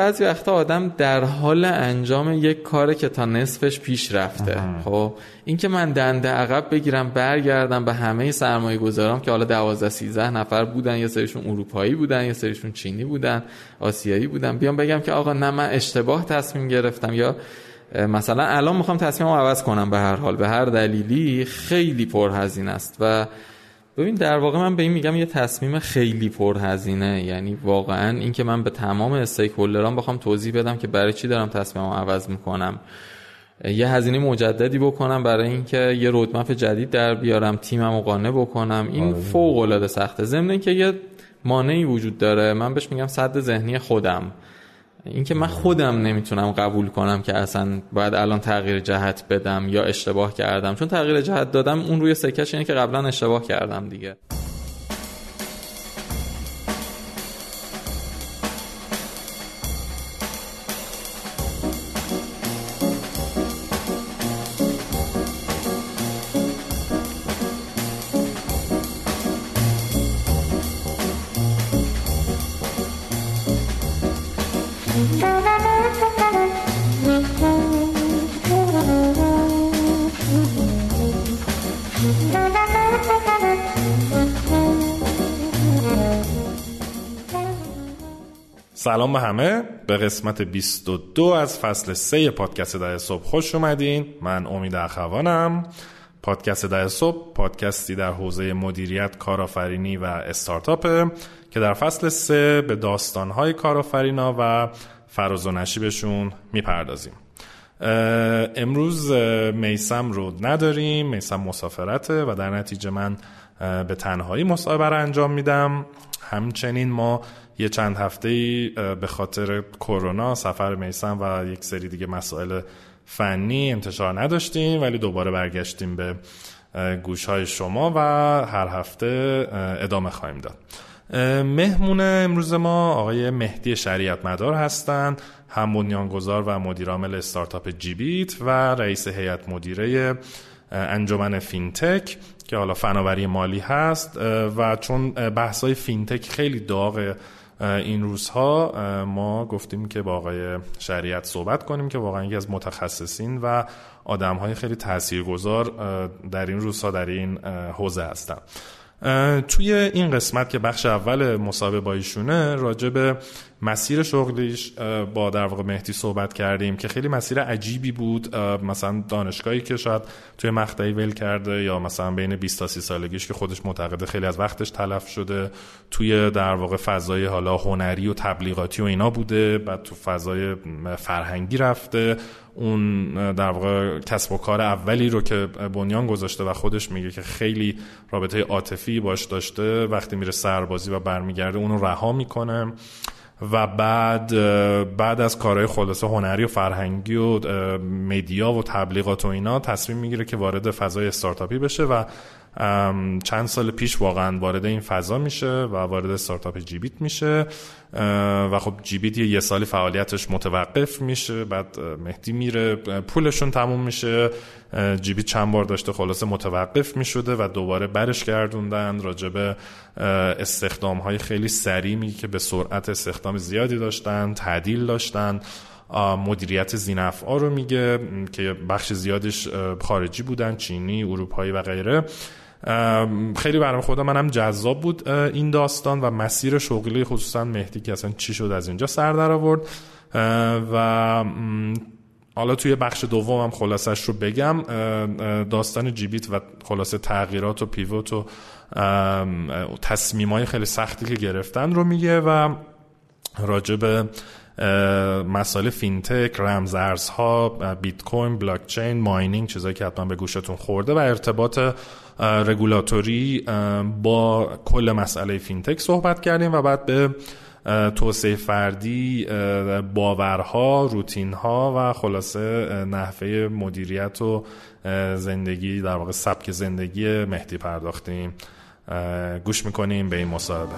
بعضی وقتا آدم در حال انجام یک کار که تا نصفش پیش رفته. خب اینکه من دنده عقب بگیرم برگردم به همه سرمایه گذارام که حالا 12 13 نفر بودن یه سریشون اروپایی بودن یه سریشون چینی بودن آسیایی بودن. بیام بگم که آقا نه من اشتباه تصمیم گرفتم یا مثلا الان می‌خوام تصمیمم عوض کنم به هر حال به هر دلیلی خیلی پرهزینه است و ببین در واقع من به این میگم یه تصمیم خیلی پرهزینه یعنی واقعا اینکه من به تمام استیک هولدران بخوام توضیح بدم که برای چی دارم تصمیمم عوض می‌کنم. یه هزینه مجددی بکنم برای اینکه یه رودمپ جدید در بیارم تیمم قانع بکنم. این آره. فوق العاده سخته. ضمن اینکه یه مانعی وجود داره. من بهش میگم صد ذهنی خودم. اینکه من خودم نمی‌تونم قبول کنم که اصلا باید الان تغییر جهت بدم یا اشتباه کردم. چون تغییر جهت دادم اون روی سکش اینه که قبلا اشتباه کردم دیگه. سلام به همه. به قسمت 22 از فصل 3 پادکست ده صبح خوش اومدین. من امید اخوانم. پادکست ده صبح پادکستی در حوزه مدیریت کارآفرینی و استارتاپه که در فصل 3 به داستانهای کارآفرینا و فراز و نشیبشون می‌پردازیم. امروز میسم رو نداریم. میسم مسافرته و در نتیجه من به تنهایی مصاحبه رو انجام میدم. همچنین ما یه چند هفته ای به خاطر کرونا سفر میسم و یک سری دیگه مسائل فنی انتشار نداشتیم ولی دوباره برگشتیم به گوش های شما و هر هفته ادامه خواهیم داد. مهمون امروز ما آقای مهدی شریعت مدار هستند هم بنیانگذار و مدیرعامل استارتاپ جیبیت و رئیس هیئت مدیره انجمن فینتک که حالا فناوری مالی هست و چون بحث های فینتک خیلی داغ این روزها ما گفتیم که با آقای شریعت صحبت کنیم که واقعا یکی از متخصصین و آدم های خیلی تاثیرگذار در این روزها در این حوزه هستن. توی این قسمت که بخش اول مصاحبه با ایشونه راجع به مسیر شغلیش با در واقع مهدی صحبت کردیم که خیلی مسیر عجیبی بود. مثلا دانشگاهی که شاید توی مقطعی ول کرده یا مثلا بین 20 تا 30 سالگیش که خودش معتقده خیلی از وقتش تلف شده. توی در واقع فضای حالا هنری و تبلیغاتی و اینا بوده. بعد تو فضای فرهنگی رفته. اون در واقع کسب و کار اولی رو که بنیان گذاشته و خودش میگه که خیلی رابطه عاطفی باش داشته وقتی میره سربازی و برمیگرده اونو رها می‌کنه و بعد بعد از کارهای خلاصه هنری و فرهنگی و مدیا و تبلیغات و اینا تصمیم می‌گیره که وارد فضای استارتاپی بشه و چند سال پیش واقعا وارد این فضا میشه و وارد استارتاپ جیبیت میشه. و خب جیبیت یه سالی فعالیتش متوقف میشه. بعد مهدی میره پولشون تموم میشه. جیبیت چند بار داشته خلاصه متوقف می‌شده و دوباره برش گردوندن. راجب استخدام های خیلی سریمی که به سرعت استخدام زیادی داشتن تعدیل داشتن. مدیریت زینفعا رو میگه که بخش زیادش خارجی بودن چینی اروپایی و غیره. خیلی برام خودم منم جذاب بود این داستان و مسیر شغلی خصوصا مهدی که اصلا چی شد از اینجا سر در آورد. و حالا توی بخش دومم خلاصش رو بگم. داستان جیبیت و خلاصه تغییرات و پیوت و تصمیم های خیلی سختی که گرفتن رو میگه و راجب مسائل فینتک رمزارزها بیت کوین بلاک چین ماینینگ چیزایی که حتما به گوشتون خورده و ارتباط رگولاتوری با کل مسئله فینتک صحبت کردیم و بعد به توسعه فردی باورها روتینها و خلاصه نحوه مدیریت و زندگی در واقع سبک زندگی مهدی پرداختیم. گوش می‌کنیم به این مصاحبه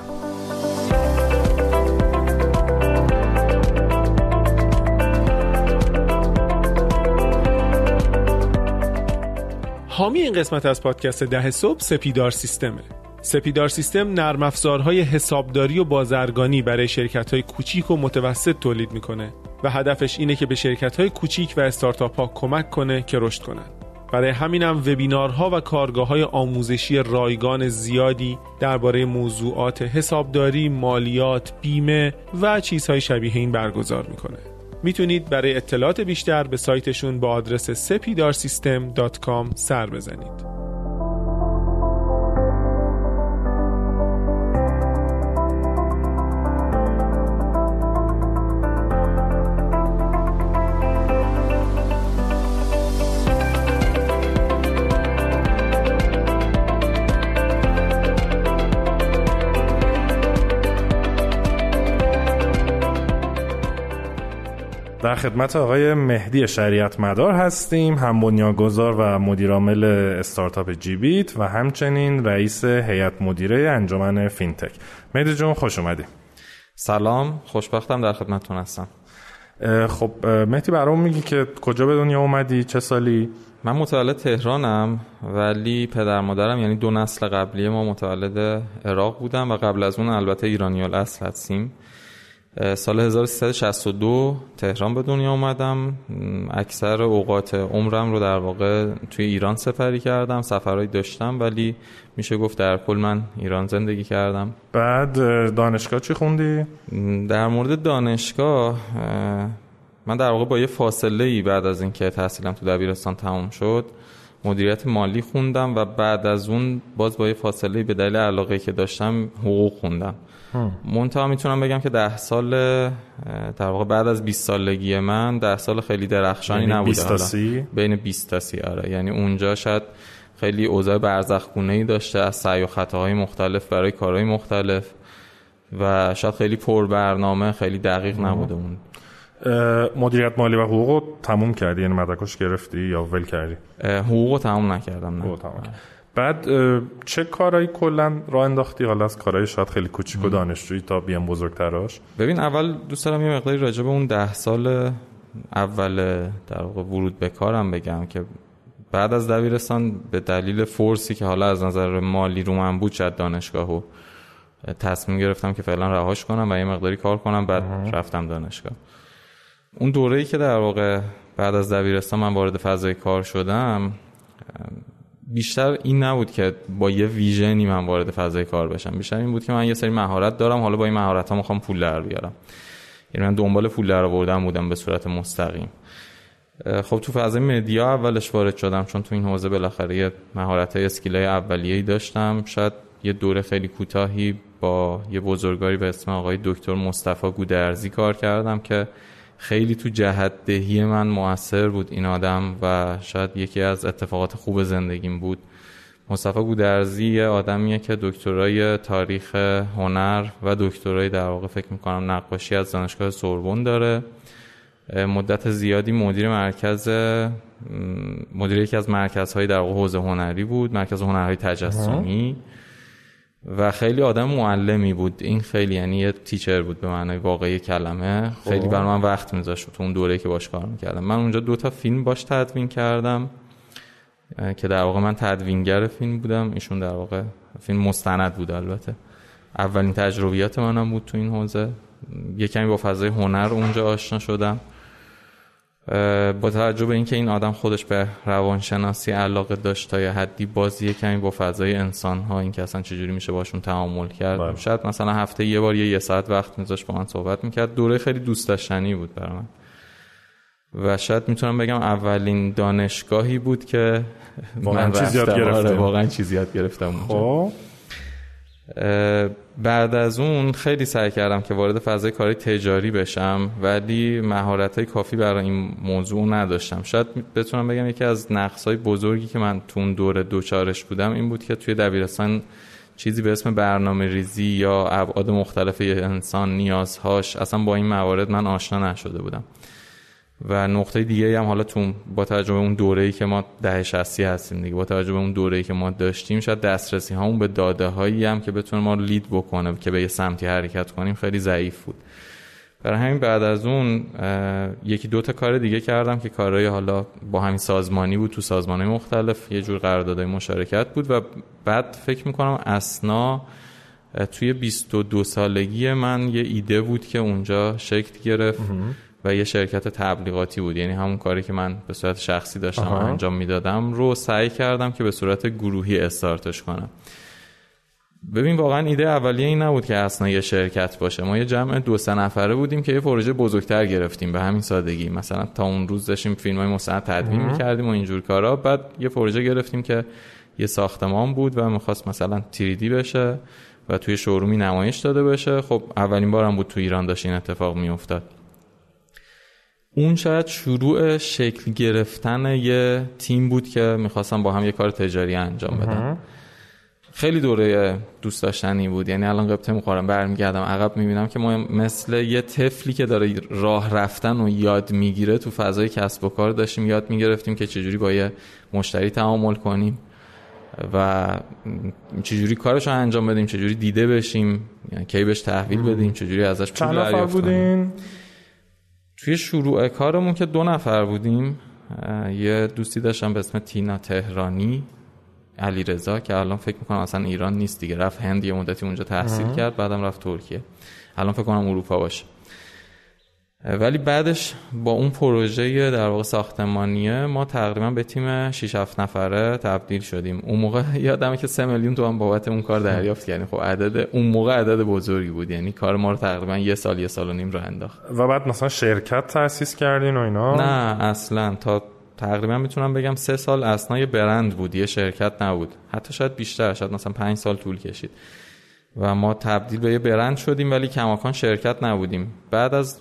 حامی این قسمت از پادکست ده صبح سپیدار سیستمه سپیدار سیستم نرم افزارهای حسابداری و بازرگانی برای شرکت های کوچیک و متوسط تولید می‌کنه و هدفش اینه که به شرکت های کوچیک و استارتاپ ها کمک کنه که رشد کنن. برای همینم وبینارها و کارگاه های آموزشی رایگان زیادی درباره موضوعات حسابداری، مالیات، بیمه و چیزهای شبیه این برگزار می‌کنه. می‌تونید برای اطلاعات بیشتر به سایتشون با آدرس sepidarsystem.com سر بزنید. خدمت آقای مهدی شریعت مدار هستیم هم بنیانگذار و مدیرعامل استارتاپ جیبیت و همچنین رئیس هیئت مدیره انجمن فینتک. مهدی جون خوش اومدیم سلام خوشبختم در خدمتتون هستم. خب مهدی برام میگی که کجا به دنیا اومدی؟ چه سالی؟ من متولد تهرانم ولی پدر مادرم یعنی دو نسل قبلی ما متولد عراق بودم و قبل از اون البته ایرانی الاصل هستیم. سال 1362 تهران به دنیا اومدم اکثر اوقات عمرم رو در واقع توی ایران سپری کردم سفرهایی داشتم ولی میشه گفت در کل من ایران زندگی کردم بعد دانشگاه چی خوندی؟ در مورد دانشگاه من در واقع با یه فاصله ای بعد از اینکه تحصیلم تو دبیرستان تمام شد مدیریت مالی خوندم و بعد از اون باز با یه فاصله به دلیل علاقه که داشتم حقوق خوندم. منتها می‌تونم بگم که ده سال در واقع بعد از 20 سالگی من ده سال خیلی درخشانی یعنی نبوده بین 20 تا 30 آره. یعنی اونجا شاید خیلی اوضاع برزخگونه ای داشته از سعی و خطاهای مختلف برای کارهای مختلف و شاید خیلی پر برنامه خیلی دقیق نبوده اون. مدیریت مالی و حقوق تموم کردی؟ یعنی مدرکش گرفتی یا ول کردی؟ حقوق تموم نکردم نه. تموم. بعد چه کارهایی کلا راه انداختی؟ حالا از کارهای شاید خیلی کوچیک و دانشجویی تا بیام بزرگتراش. ببین اول دوست دارم یه مقداری راجع به اون ده سال اول در واقع ورود به کارم بگم که بعد از دبیرستان به دلیل فورسی که حالا از نظر مالی رو من بود شد دانشگاه و تصمیم گرفتم که فعلا رهاش کنم و یه مقداری کار کنم بعد رفتم دانشگاه. اون دوره‌ای که در واقع بعد از دبیرستان من وارد فضای کار شدم بیشتر این نبود که با یه ویژنی من وارد فضای کار بشم. بیشتر این بود که من یه سری مهارت دارم حالا با این مهارت ها می‌خوام پول در بیارم. یعنی من دنبال پول در آوردن بودم به صورت مستقیم. خب تو فضای مدیا اولش وارد شدم چون تو این حوزه بالاخره یه مهارت های اسکیل های اولیه‌ای داشتم. شاید یه دوره خیلی کوتاهی با یه بزرگاری به اسم آقای دکتر مصطفی گودرزی کار کردم که خیلی تو جهت دهی من موثر بود این آدم و شاید یکی از اتفاقات خوب زندگیم بود. مصطفی گودرزی یه آدمیه که دکترای تاریخ هنر و دکترای در واقع فکر می‌کنم نقاشی از دانشگاه سوربن داره. مدت زیادی مدیر مرکز مدیر یکی از مرکزهای در واقع حوزه هنری بود مرکز هنرهای تجسمی. و خیلی آدم معلمی بود. این خیلی یعنی یه تیچر بود به معنای واقعی کلمه. خیلی خب. بر من وقت میذاشت تو اون دوره که باش کار می‌کردم. من اونجا دو تا فیلم باش تدوین کردم که در واقع من تدوینگر فیلم بودم. ایشون در واقع فیلم مستند بود البته. اولین تجربیات منم بود تو این حوزه. یه کمی با فضای هنر اونجا آشنا شدم. با توجه به اینکه این آدم خودش به روانشناسی علاقه داشت تا یه حدی بازی کمی با فضای انسان ها این که اصلا چجوری میشه باشون تعامل کرد. بله. شاید مثلا هفته یه بار یه, یه ساعت وقت میذاشت با من صحبت می‌کرد. دوره خیلی دوست داشتنی بود برای من. و شاید می‌تونم بگم اولین دانشگاهی بود که من چیز یاد آره، گرفتم. واقعا چیز یاد گرفتم خب. بعد از اون خیلی سعی کردم که وارد فضای کاری تجاری بشم ولی مهارت های کافی برای این موضوع نداشتم. شاید بتونم بگم یکی از نقص های بزرگی که من تو اون دوره دوچارش بودم این بود که توی دبیرستان چیزی به اسم برنامه ریزی یا ابعاد مختلف انسان نیازهاش اصلا با این موارد من آشنا نشده بودم. و نقطه دیگه هم حالا تو با توجه به اون دوره‌ای که ما ده 60 هستیم دیگه با توجه به اون دوره‌ای که ما داشتیم شاید دسترسی همون به داده هایی هم که بتونه ما لید بکنه که به یه سمتی حرکت کنیم خیلی ضعیف بود. برای همین بعد از اون یکی دو تا کار دیگه کردم که کارهای حالا با همین سازمانی بود تو سازمانهای مختلف یه جور قراردادهای مشارکت بود و بعد فکر می‌کنم اسنا توی 22 سالگی من یه ایده بود که اونجا شکل گرفت. و یه شرکت تبلیغاتی بود. یعنی همون کاری که من به صورت شخصی داشتم انجام می‌دادم رو سعی کردم که به صورت گروهی استارتش کنم. ببین واقعا ایده اولیه این نبود که اصلا یه شرکت باشه. ما یه جمع دو سه نفره بودیم که یه پروژه بزرگتر گرفتیم به همین سادگی. مثلا تا اون روز داشتیم فیلم های مستند تدوین می‌کردیم و اینجور کارا. بعد یه پروژه گرفتیم که یه ساختمان بود و می‌خواست مثلا تریدی بشه و توی شورومی نمایش داده بشه. خب اولین بارم بود تو ایران داشت این اتفاق میافتاد. اون شاید شروع شکل گرفتن یه تیم بود که می‌خواستم با هم یه کار تجاری انجام بدم خیلی دوره دوست داشتنی بود. یعنی الان قبطه می‌خورم برمیگردم عقب می‌بینم که ما مثل یه طفلی که داره راه رفتن و یاد می‌گیره تو فضای کسب و کار داشتیم یاد می‌گرفتیم که چجوری با یه مشتری تعامل کنیم و چجوری کارش رو انجام بدیم چجوری دیده بشیم یعنی کی بهش تحویل بدیم چجوری ازش پول دریافت بودین؟ توی شروع کارمون که دو نفر بودیم یه دوستی داشتم به اسم تینا تهرانی علی رضا که الان فکر می‌کنم اصلا ایران نیست دیگه رفت هند یه مدتی اونجا تحصیل کرد بعدم رفت ترکیه. الان فکر کنم اروپا باشه. ولی بعدش با اون پروژه در واقع ساختمانیه ما تقریبا به تیم 6 7 نفره تبدیل شدیم. اون موقع یادمه که 3 میلیون تومان بابت اون کار دریافت کردیم. خب عدد اون موقع عدد بزرگی بود. یعنی کار ما رو تقریبا یه سال یه سال و نیم رو انداخت. و بعد مثلا شرکت تأسیس کردین و اینا؟ نه اصلا. تا تقریبا می‌تونم بگم سه سال اصلا یه برند بود. یه شرکت نبود. حتی شاید بیشتر شاید مثلا پنج سال طول کشید. و ما تبدیل به یه برند شدیم ولی کماکان شرکت نبودیم. بعد از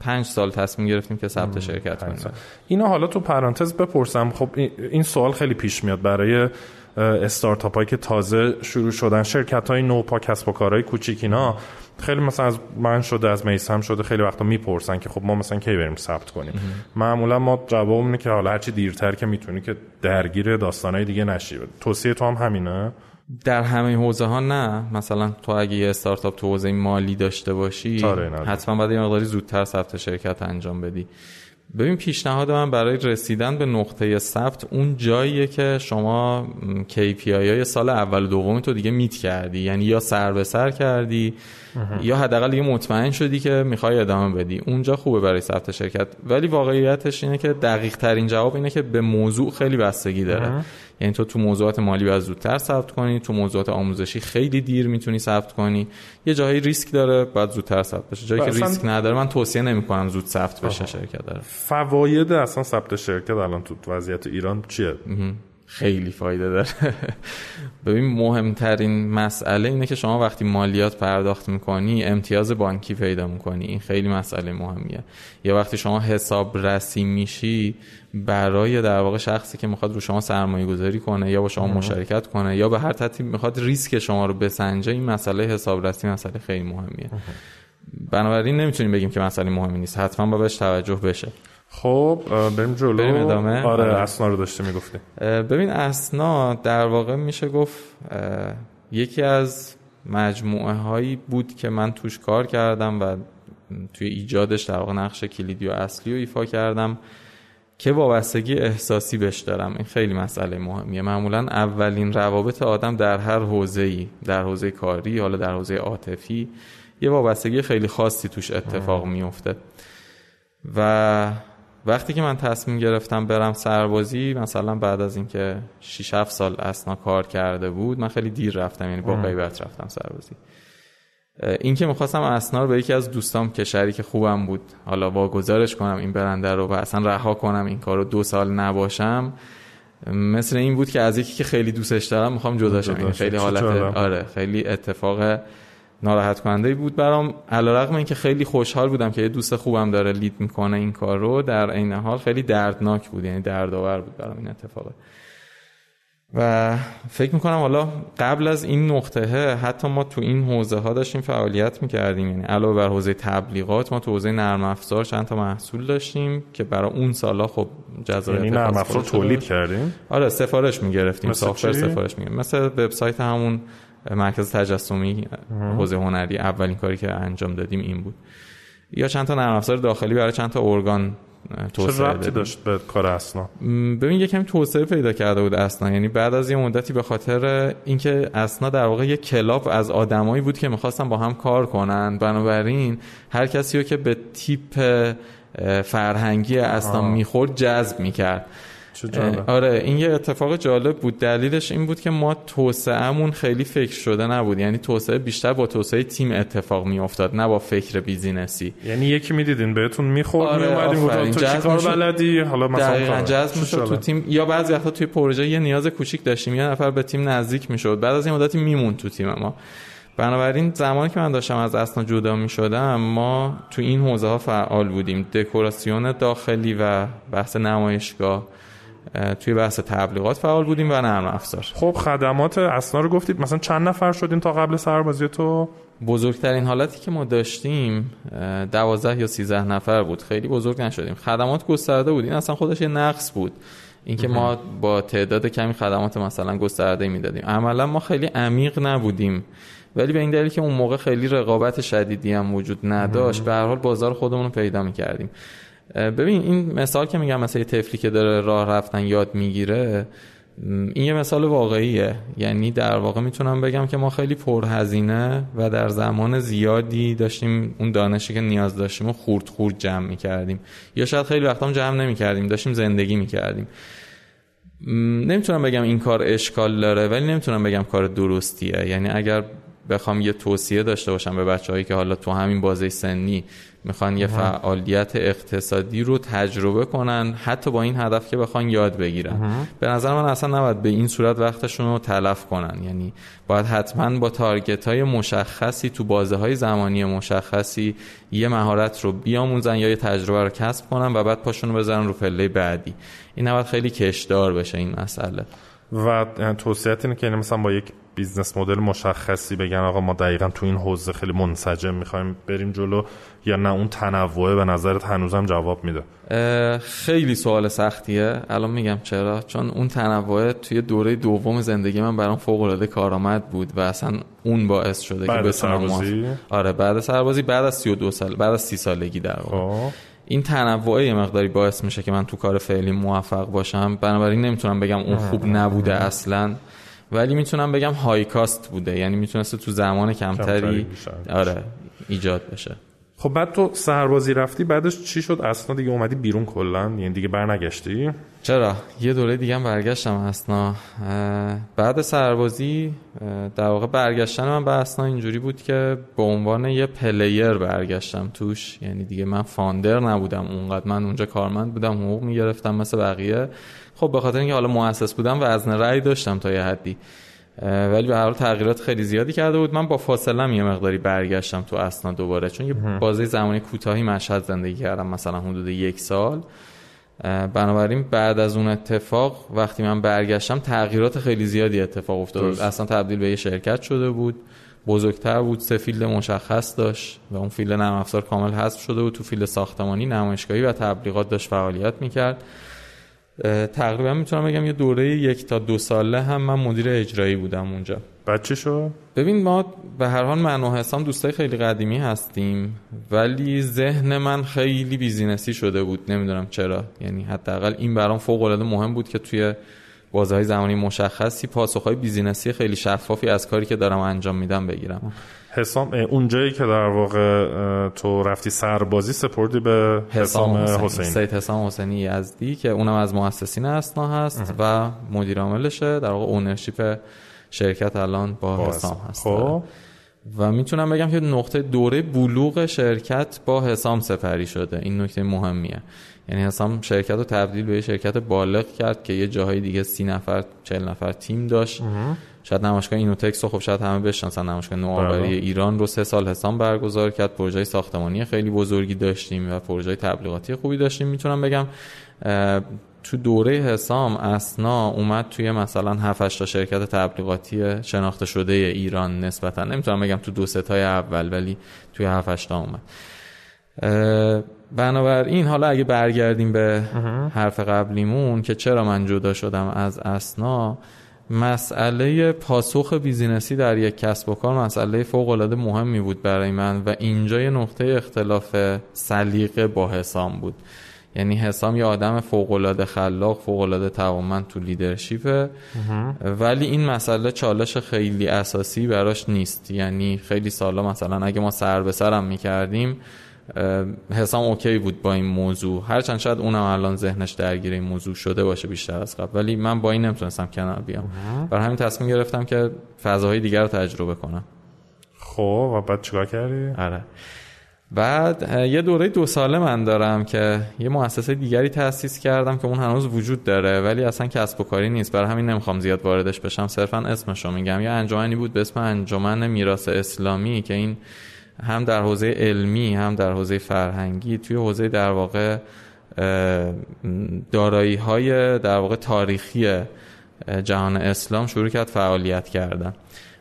پنج سال تصمیم گرفتیم که ثبت شرکت کنیم. اینا حالا تو پرانتز بپرسم. خب این سوال خیلی پیش میاد. برای استارتاپ هایی که تازه شروع شدن شرکت های نوپا کسب و کارهای کوچیک اینا خیلی مثلا از من شده از میسم شده خیلی وقتا می‌پرسن که خب ما مثلا کی بریم ثبت کنیم؟ معمولا ما جواب اینه که حالا هرچی دیرتر که می‌تونی که درگیر داستانهای دیگه نشی. توصیه تو هم همینه؟ در همه حوزه ها نه. مثلا تو اگه یه استارتاپ تو حوزه مالی داشته باشی حتما باید یه مقداری زودتر ثبت شرکت انجام بدی. ببین پیشنهاد من برای رسیدن به نقطه ثبت اون جاییه که شما KPI های سال اول و دوم تو دیگه میت کردی. یعنی یا سر به سر کردی یا حداقل یه مطمئن شدی که می‌خوای ادامه بدی. اونجا خوبه برای ثبت شرکت. ولی واقعیتش اینه که دقیق ترین جواب اینه که به موضوع خیلی بستگی داره. یعنی تو تو موضوعات مالی باید زودتر ثبت کنی تو موضوعات آموزشی خیلی دیر می‌تونی ثبت کنی. یه جایی ریسک داره باید زودتر ثبت بشه. جایی که ریسک نداره من توصیه نمی‌کنم زود ثبت بشه شرکت داره. فواید اصلا ثبت شرکت الان تو وضعیت ایران چیه؟ خیلی فایده داره. ببین مهمترین مسئله اینه که شما وقتی مالیات پرداخت می‌کنی امتیاز بانکی پیدا می‌کنی. این خیلی مسئله مهمیه. یا وقتی شما حساب رسی میشی برای در واقع شخصی که می‌خواد رو شما سرمایه گذاری کنه یا با شما مشارکت کنه یا به هر ترتیب می‌خواد ریسک شما رو بسنجه این مسئله حسابرسی مسئله خیلی مهمیه. بنابراین نمی‌تونیم بگیم که مسئله مهمی نیست. حتما با بهش توجه بشه. خب بریم جلو. بریم ادامه. آره, آره. اسنا رو داشته می‌گفتی. ببین اسنا در واقع میشه گفت یکی از مجموعه هایی بود که من توش کار کردم و توی ایجادش در واقع نقش کلیدی و اصلی رو ایفا کردم که وابستگی احساسی بهش دارم. این خیلی مسئله مهمیه. معمولا اولین روابط آدم در هر حوزه‌ای در حوزه کاری حالا در حوزه عاطفی یه وابستگی خیلی خاصی توش اتفاق میفته و وقتی که من تصمیم گرفتم برم سربازی مثلا بعد از اینکه 6 7 سال اسنا کار کرده بود من خیلی دیر رفتم یعنی با غیبت رفتم سربازی. این که می‌خواستم اسنا رو به یکی از دوستام که شریک خوبم بود حالا واگذارش کنم این برنده رو و اصلا رها کنم این کار رو دو سال نباشم مثل این بود که از یکی که خیلی دوستش دارم می‌خوام جداشم. این خیلی حالت آره خیلی اتفاق ناراحت کننده بود برام. علیرغم اینکه خیلی خوشحال بودم که یه دوست خوبم داره لید می‌کنه این کار رو در عین حال خیلی دردناک بود یعنی دردآور بود برام این اتفاقه و فکر می‌کنم حالا قبل از این نقطه حتی ما تو این حوزه ها داشتیم فعالیت می‌کردیم. یعنی علاوه بر حوزه تبلیغات ما تو حوزه نرم افزار چند تا محصول داشتیم که برای اون سالا خب جذابیت یعنی نرم افزار تولید کردیم؟ آره سفارش می‌گرفتیم سافر سفارش می‌گرفتیم. مثل وبسایت همون مرکز تجسمی حوزه هنری اولین کاری که انجام دادیم این بود. یا چند تا نرم افزار داخلی برای چند تا ارگان توسعه ربطی داشت به کار اسنا؟ ببین یکم توسعه پیدا کرده بود اسنا. یعنی بعد از یه مدتی به خاطر اینکه اسنا در واقع یه کلاب از آدمایی بود که می‌خواستن با هم کار کنن. بنابراین هر کسی رو که به تیپ فرهنگی اسنا می‌خورد جذب می‌کرد. آره این یه اتفاق جالب بود. دلیلش این بود که ما توسعهمون خیلی فکر شده نبود. یعنی توسعه بیشتر با توسعه تیم اتفاق میافتاد نه با فکر بیزینسی. یعنی یکی می‌دیدین بهتون می‌خورد آره میومدین تو چیکار بلدی؟ حالا مثلا جذب می‌شد تو تیم. یا بعضی وقتا توی پروژه یه نیاز کوچیک داشتیم. یه نفر به تیم نزدیک می‌شد. بعد از این مدتی میمون تو تیم ما. بنابراین زمانی که من داشتم از اسنا جدا می شدم ما تو این حوزه ها فعال بودیم. دکوراسیون داخلی و بحث نمایشگاه. توی بحث تبلیغات فعال بودیم و نرم افزار. خب خدمات اسنا رو گفتید. مثلا چند نفر شدین تا قبل سربازی تو؟ بزرگترین حالتی که ما داشتیم دوازده یا سیزده نفر بود. خیلی بزرگ نشدیم. خدمات گسترده بود. این اصلا خودش یه نقص بود. اینکه ما با تعداد کمی خدمات مثلا گسترده می‌دادیم. عملا ما خیلی عمیق نبودیم. ولی به این دلیل که اون موقع خیلی رقابت شدیدی هم وجود نداشت به هر حال بازار خودمون رو پیدا می‌کردیم. ببین این مثال که میگم مثلا طفلی که داره راه رفتن یاد می‌گیره این یه مثال واقعیه. یعنی در واقع می‌تونم بگم که ما خیلی پرهزینه و در زمان زیادی داشتیم اون دانشی که نیاز داشتیم و خورد خورد جمع می‌کردیم. یا شاید خیلی وقتا جمع نمی‌کردیم داشتیم زندگی می‌کردیم. نمی‌تونم بگم این کار اشکال داره ولی نمی‌تونم بگم کار درستیه. یعنی اگر بخوام یه توصیه داشته باشم به بچههایی که حالا تو همین بازه سنی می‌خوان یه فعالیت اقتصادی رو تجربه کنن حتی با این هدف که بخوان یاد بگیرن. به نظر من اصلا نباید به این صورت وقتشون رو تلف کنن. یعنی باید حتما با تارگت های مشخصی تو بازه های زمانی مشخصی یه مهارت رو بیاموزن یا یه تجربه رو کسب کنن و بعد پاشون رو بذارن رو پله بعدی. این نباید خیلی کشدار بشه این مسئله. و توصیت اینه که یعنی مثلا با یک بیزنس مدل مشخصی بگن آقا ما دقیقا تو این حوزه خیلی منسجم می‌خوایم بریم جلو یا نه اون تنوعه به نظرت هنوزم جواب میده؟ خیلی سوال سختیه. الان میگم چرا؟ چون اون تنوع توی دوره دوم زندگی من برام فوق العاده کارآمد بود و اصلا اون باعث شده بعد که سربازی؟ آره بعد سربازی بعد از 32 سال بعد از 30 سالگی در واقع. خب. این تنوع یه مقداری باعث میشه که من تو کار فعلی موفق باشم. بنابراین نمی‌تونم بگم اون خوب نبوده اصلا. ولی می‌تونم بگم high cost بوده. یعنی می‌تونسته تو زمان کمتری آره ایجاد بشه. خب بعد تو سربازی رفتی بعدش چی شد؟ اصلا دیگه اومدی بیرون کلا؟ یعنی دیگه برنگشتی؟ چرا؟ یه دوره دیگه هم برگشتم اصلا بعد سربازی در واقع برگشتن من به اصلا اینجوری بود که به عنوان یه player برگشتم توش. یعنی دیگه من founder نبودم. اونقدر من اونجا کارمند بودم حقوق می‌گرفتم مثل بقیه. خب به خاطر اینکه حالا مؤسس بودم و حق رأی داشتم تا یه حدی. ولی به هر حال تغییرات خیلی زیادی کرده بود. من با فاصله یه مقداری برگشتم تو اسنا دوباره. چون یه بازه زمانی کوتاهی مشهد زندگی کردم مثلا حدود یک سال. بنابراین بعد از اون اتفاق وقتی من برگشتم تغییرات خیلی زیادی اتفاق افتاد. اصلا تبدیل به یه شرکت شده بود. بزرگتر بود سه field مشخص داشت و اون field نرم افزار کامل حذف شده بود. تو field ساختمانی نمایشگاهی و تبلیغات داشت فعالیت می‌کرد. تقریبا می‌تونم بگم یه دوره یک تا دو ساله هم من مدیر اجرایی بودم اونجا. بچه شو؟ ببین ما به هر حال من و حسام دوستای خیلی قدیمی هستیم ولی ذهن من خیلی business ی شده بود. نمی‌دونم چرا. یعنی حداقل این برام فوق العاده مهم بود که توی بازه های زمانی مشخصی پاسخهای business ی خیلی شفافی از کاری که دارم انجام میدم بگیرم. حسام اونجایی که در واقع تو رفتی سربازی سپردی به حسام حسینی. سید حسام حسینی یزدی که اونم از مؤسسین اسنا هست و مدیر عاملشه در واقع اونرشیپ شرکت الان با حسام هست. خب. و می‌تونم بگم که نقطه دوره بلوغ شرکت با حسام سپری شده. این نکته مهمیه. یعنی حسام شرکت رو تبدیل به شرکت بالغ کرد که یه جاهای دیگه سی نفر چل نفر تیم داشت. شاید نمایشگاه اینوتکس خب شاید همه بشناسن. نمایشگاه نوآوری بله. ایران رو سه سال حسام برگزار کرد. پروژه ساختمانی خیلی بزرگی داشتیم و پروژه تبلیغاتی خوبی داشتیم. می‌تونم بگم تو دوره حسام اسنا اومد توی مثلا 7 تا شرکت تبلیغاتی شناخته شده ایران نسبتا. نمی‌تونم بگم تو دو ستای اول ولی توی 7 تا اومد. بنابراین حالا اگه برگردیم به حرف قبلیمون که چرا من جدا شدم از اسنا مسئله پاسخ بیزینسی در یک کسب و کار مسئله فوق العاده مهمی بود برای من و اینجا یه نقطه اختلاف سلیقه با حسام بود. یعنی حسام یه آدم فوق العاده خلاق فوق العاده توانمند تو لیدرشیپه ولی این مسئله چالش خیلی اساسی براش نیست. یعنی خیلی سالا مثلا اگه ما سر به سرم می‌کردیم حسام اوکی بود با این موضوع. هرچند شاید اونم الان ذهنش درگیر این موضوع شده باشه بیشتر از قبل. ولی من با این نمی‌تونستم کنار بیام. برای همین تصمیم گرفتم که فضاهای دیگر رو تجربه کنم. خب و بعد چیکار کردی؟ آره. بعد یه دوره دو ساله من دارم که یه مؤسسه دیگری تأسیس کردم که اون هنوز وجود داره ولی اصلا کسب و کاری نیست. برای همین نمی‌خوام زیاد واردش بشم صرفا اسمش رو میگم. یه انجمنی بود به اسم انجمن میراث اسلامی که این هم در حوزه علمی هم در حوزه فرهنگی توی حوزه در واقع دارایی های در واقع تاریخی جهان اسلام شروع کرد فعالیت کردن.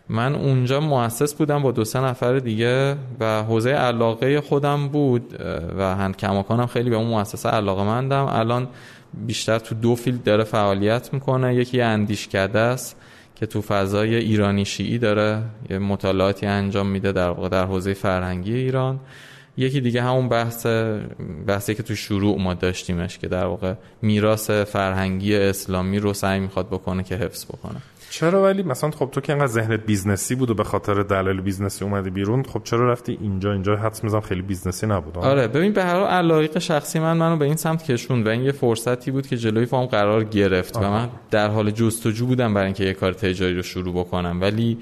من اونجا مؤسس بودم با دو سه نفر دیگه و حوزه علاقه خودم بود و هند کماکانم خیلی به اون مؤسسه علاقه مندم. الان بیشتر تو دو فیلد داره فعالیت می‌کنه. یکی اندیشکده است که تو فضای ایرانی شیعی داره یه مطالعاتی انجام میده در در حوزه فرهنگی ایران. یکی دیگه همون بحث بحثی که تو شروع ما داشتیمش که در واقع میراث فرهنگی اسلامی رو سعی می‌خواد بکنه که حفظ بکنه. چرا ولی مثلا خب تو که انقدر ذهنت business ی بود و به خاطر دلایل business ی اومدی بیرون خب چرا رفتی اینجا؟ اینجا حدس می‌زنم خیلی business ی نبود. آره ببین به هر حال علاقه شخصی من منو به این سمت کشوند و این یه فرصتی بود که جلوی پام قرار گرفت و من در حال جستجو بودم برای اینکه یه کار تجاری رو شروع بکنم. ولی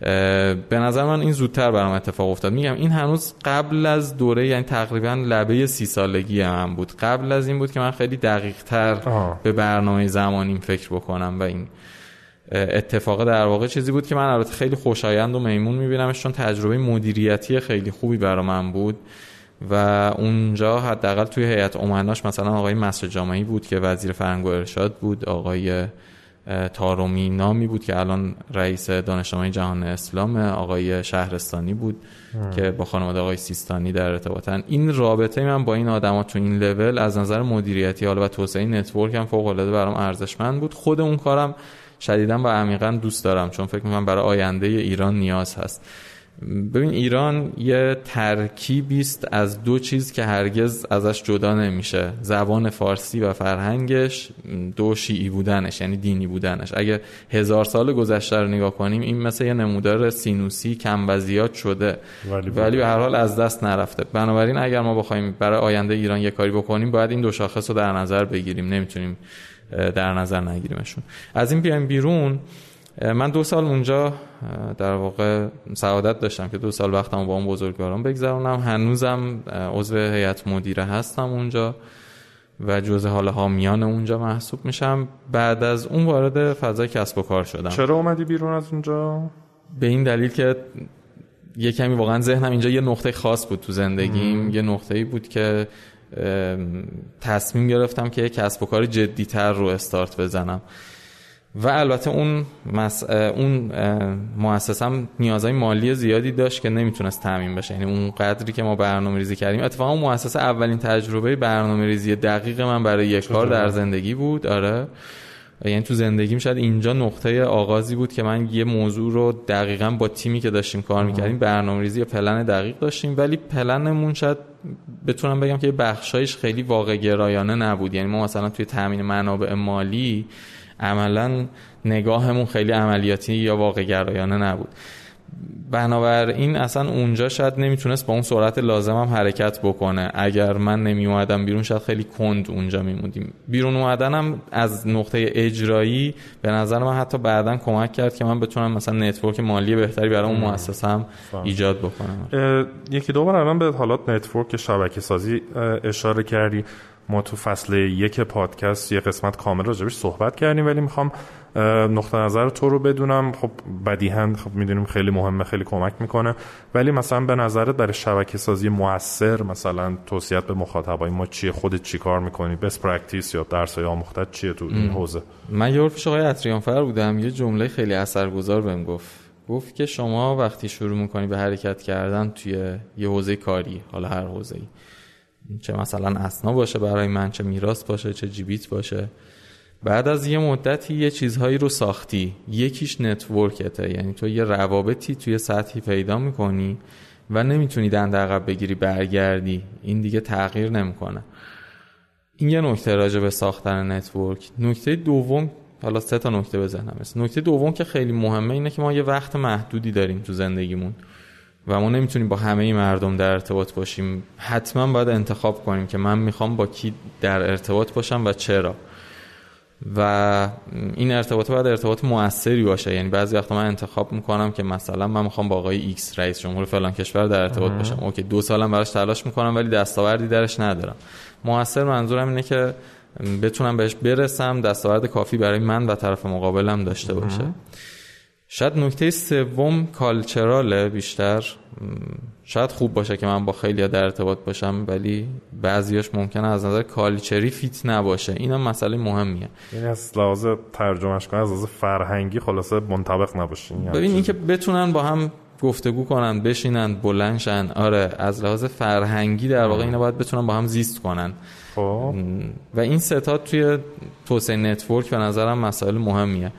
به نظر من این زودتر برام اتفاق افتاد. میگم این هنوز قبل از دوره یعنی تقریبا لبه سی سالگی هم بود. قبل از این بود که من خیلی دقیق تر به برنامه زمانیم فکر بکنم و این اتفاق در واقع چیزی بود که من البته خیلی خوشایند و میمون میبینمش چون تجربه مدیریتی خیلی خوبی برای من بود و اونجا حداقل توی هیئت امناش مثلا آقای مصر جامعی بود که وزیر فرهنگ و ارشاد بود آقای تارومی نامی بود که الان رئیس دانشگاه جهان اسلام آقای شهرستانی بود که با خانواده آقای سیستانی در ارتباطن. این رابطه من با این آدما تو این لول از نظر مدیریتی حالا و توسعه network هم فوق العاده برام ارزشمند بود. خود اون کارم شدیدا و عمیقا دوست دارم چون فکر می‌کنم برای آینده ایران نیاز هست. ببین ایران یه ترکیبی است از دو چیز که هرگز ازش جدا نمیشه. زبان فارسی و فرهنگش دو شیعی بودنش یعنی دینی بودنش. اگه هزار سال گذشته رو نگاه کنیم این مثل یه نمودار سینوسی کم و زیاد شده. ولی, ولی به هر حال از دست نرفته. بنابراین اگر ما بخوایم برای آینده ایران یه کاری بکنیم باید این دو شاخص رو در نظر بگیریم. نمی‌تونیم در نظر نگیریمشون. از این بیایم بیرون من دو سال اونجا در واقع سعادت داشتم که دو سال وقتم با اون بزرگواران بگذرونم. هنوزم عضو هیئت مدیره هستم اونجا و جزء حال حامیان اونجا محسوب میشم. بعد از اون وارد فضای کسب و کار شدم. چرا اومدی بیرون از اونجا؟ به این دلیل که یه کمی واقعا ذهنم اینجا یه نقطه خاص بود تو زندگیم. یه نقطه ای بود که تصمیم گرفتم که یک کسب و کار جدیتر رو استارت بزنم. و البته اون مس... اون مؤسسم نیازهای مالی زیادی داشت که نمی‌تونست تامین بشه. یعنی اون قدری که ما برنامه ریزی کردیم. اتفاقا اون مؤسسه اولین تجربه برنامه ریزی دقیق من برای یک کار در زندگی بود. آره. یعنی تو زندگیم شاید اینجا نقطه آغازی بود که من یه موضوع رو دقیقا با تیمی که داشتیم کار می‌کردیم برنامه ریزی پلن دقیق داشتیم. ولی پلنمون شاید بتونم بگم که بخشایش خیلی واقع گرایانه نبود. یعنی ما مثلا توی تامین منابع مالی عملا نگاهمون خیلی عملیاتی یا واقع گرایانه نبود. بنابراین اصلا اونجا شاید نمی‌تونست با اون سرعت لازم هم حرکت بکنه. اگر من نمی اومدم بیرون شاید خیلی کند اونجا میموندیم. بیرون اومدنم از نقطه اجرایی به نظر من حتی بعدا کمک کرد که من بتونم مثلا نتورک مالی بهتری برای اون مؤسسم ایجاد بکنم. یکی دو بار الان به حالات network شبکه سازی اشاره کردی. ما تو فصل یک پادکست یه قسمت کامل راجبش صحبت کردیم ولی می‌خوام نقطه نظر تو رو بدونم. خب بدیهن خب می‌دونیم خیلی مهمه خیلی کمک می‌کنه. ولی مثلا به نظرت برای شبکه سازی موثر مثلا توصیت به مخاطبای ما چیه؟ خودت چی کار می‌کنی؟ best practice یا درس های آموختت چیه تو این حوزه؟ من یه پیش آقای اطریانفر بودم. یه جمله خیلی اثرگذار بهم گفت. گفت که شما وقتی شروع می‌کنی به حرکت کردن توی یه حوزه کاری حالا هر حوزه ای چه مثلا اسنا باشه برای من چه میراث باشه چه جیبیت باشه. بعد از یه مدتی یه چیزهایی رو ساختی. یکیش network ته. یعنی تو یه روابطی توی سطحی پیدا می‌کنی و نمی‌تونی دند عقب بگیری برگردی. این دیگه تغییر نمی‌کنه. این یه نکته راجع به ساختن network. نکته دوم حالا سه تا نکته بزنم. نکته دوم که خیلی مهمه اینه که ما یه وقت محدودی داریم تو زندگیمون. و ما نمی‌تونیم با همه مردم در ارتباط باشیم. حتما باید انتخاب کنیم که من می‌خوام با کی در ارتباط باشم و چرا. و این ارتباط باید ارتباط موثری باشه. یعنی بعضی وقتا من انتخاب می‌کنم که مثلا من می‌خوام با آقای X رئیس جمهور فلان کشور در ارتباط باشم. okay دو سالم براش تلاش می‌کنم ولی دستاوردی درش ندارم. موثر منظورم اینه که بتونم بهش برسم دستاورد کافی برای من و طرف مقابلم داشته باشه. شاید نکته سوم کالچراله بیشتر. شاید خوب باشه که من با خیلی در ارتباط باشم ولی بعضیاش ممکنه از نظر کالچری فیت نباشه. اینم مسئله مهمیه. یعنی از لحاظ ترجمهش کنه از لحاظ فرهنگی خلاصه منطبق نباشین. ببین اینکه بتونن با هم گفتگو کنن بشینن بلنشن آره از لحاظ فرهنگی در واقع اینا باید بتونن با هم زیست کنن. خب. و این ستاد توی توسعه نتورک به نظرم مسائل مهمیه.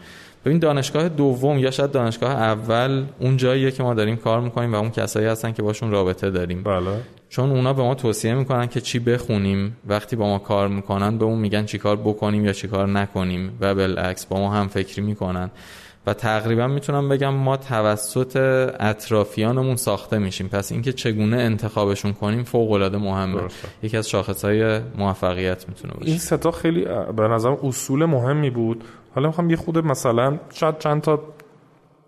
ببین دانشگاه دوم یا شاید دانشگاه اول اون جاییه که ما داریم کار می‌کنیم و اون کسایی هستن که باشون رابطه داریم. بله. چون اونا به ما توصیه می‌کنن که چی بخونیم. وقتی با ما کار می‌کنن به اون میگن چی کار بکنیم یا چی کار نکنیم و بالعکس با ما هم فکری می‌کنن. و تقریبا می‌تونم بگم ما توسط اطرافیانمون ساخته میشیم. پس اینکه چگونه انتخابشون کنیم فوق العاده مهمه یکی از شاخصهای موفقیت می‌تونه باشه. این سه تا خیلی به نظرم اصول مهمی بود. حالا می‌خوام یه خود مثلا شاید چند تا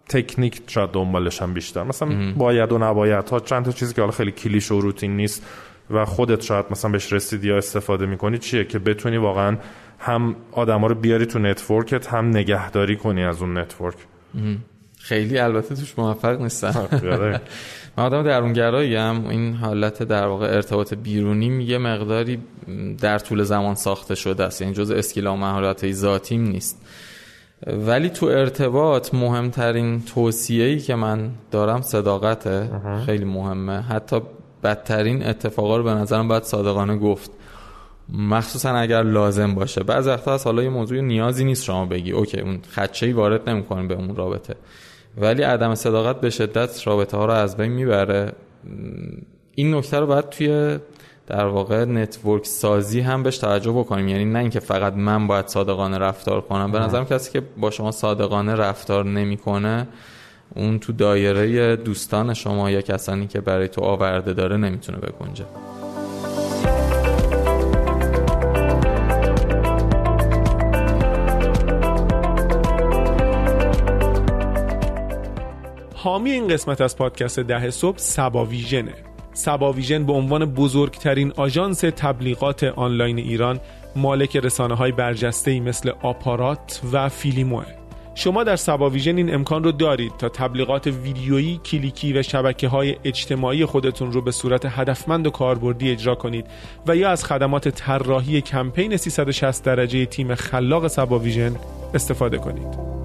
تکنیک شاید دنبالشم بیشتر. مثلا باید و نباید ها چند تا چیزی که حالا خیلی کلیش و روتین نیست و خودت شاید مثلا بهش رسیدی یا استفاده می‌کنی چیه که بتونی واقعا هم آدما رو بیاری تو network ت هم نگهداری کنی از اون network؟ خیلی البته توش موفق نیستم. من آدم درونگرایی هم این حالت در واقع ارتباط بیرونی یه مقداری در طول زمان ساخته شده است. یعنی جز اسکیلا و مهارت ذاتیم نیست. ولی تو ارتباط مهمترین توصیه‌ای که من دارم صداقته. خیلی مهمه. حتی بدترین اتفاقا رو به نظرم باید صادقانه گفت. مخصوصا اگر لازم باشه. بعض وقتا از حالا یه موضوع نیازی نیست شما بگی. اوکی اون خدشه ای وارد نمی‌کنه به اون رابطه. ولی عدم صداقت به شدت رابطه ها رو از بین می‌بره. این نکته رو باید توی در واقع نتورک سازی هم بهش توجه بکنیم. یعنی نه اینکه فقط من باید صادقانه رفتار کنم. به نظرم کسی که با شما صادقانه رفتار نمی‌کنه اون تو دایره دوستان شما یا کسانی که برای تو آورده داره نمی‌تونه بکنجه حامی این قسمت از پادکست ده صبح سبا ویژنه سبا ویژن به عنوان بزرگترین آژانس تبلیغات آنلاین ایران مالک رسانه های برجسته مثل آپارات و فیلیموه شما در سبا ویژن این امکان رو دارید تا تبلیغات ویدیویی، کلیکی و شبکه های اجتماعی خودتون رو به صورت هدفمند و کاربردی اجرا کنید و یا از خدمات طراحی کمپین 360 درجه تیم خلاق سبا ویژن استفاده کنید.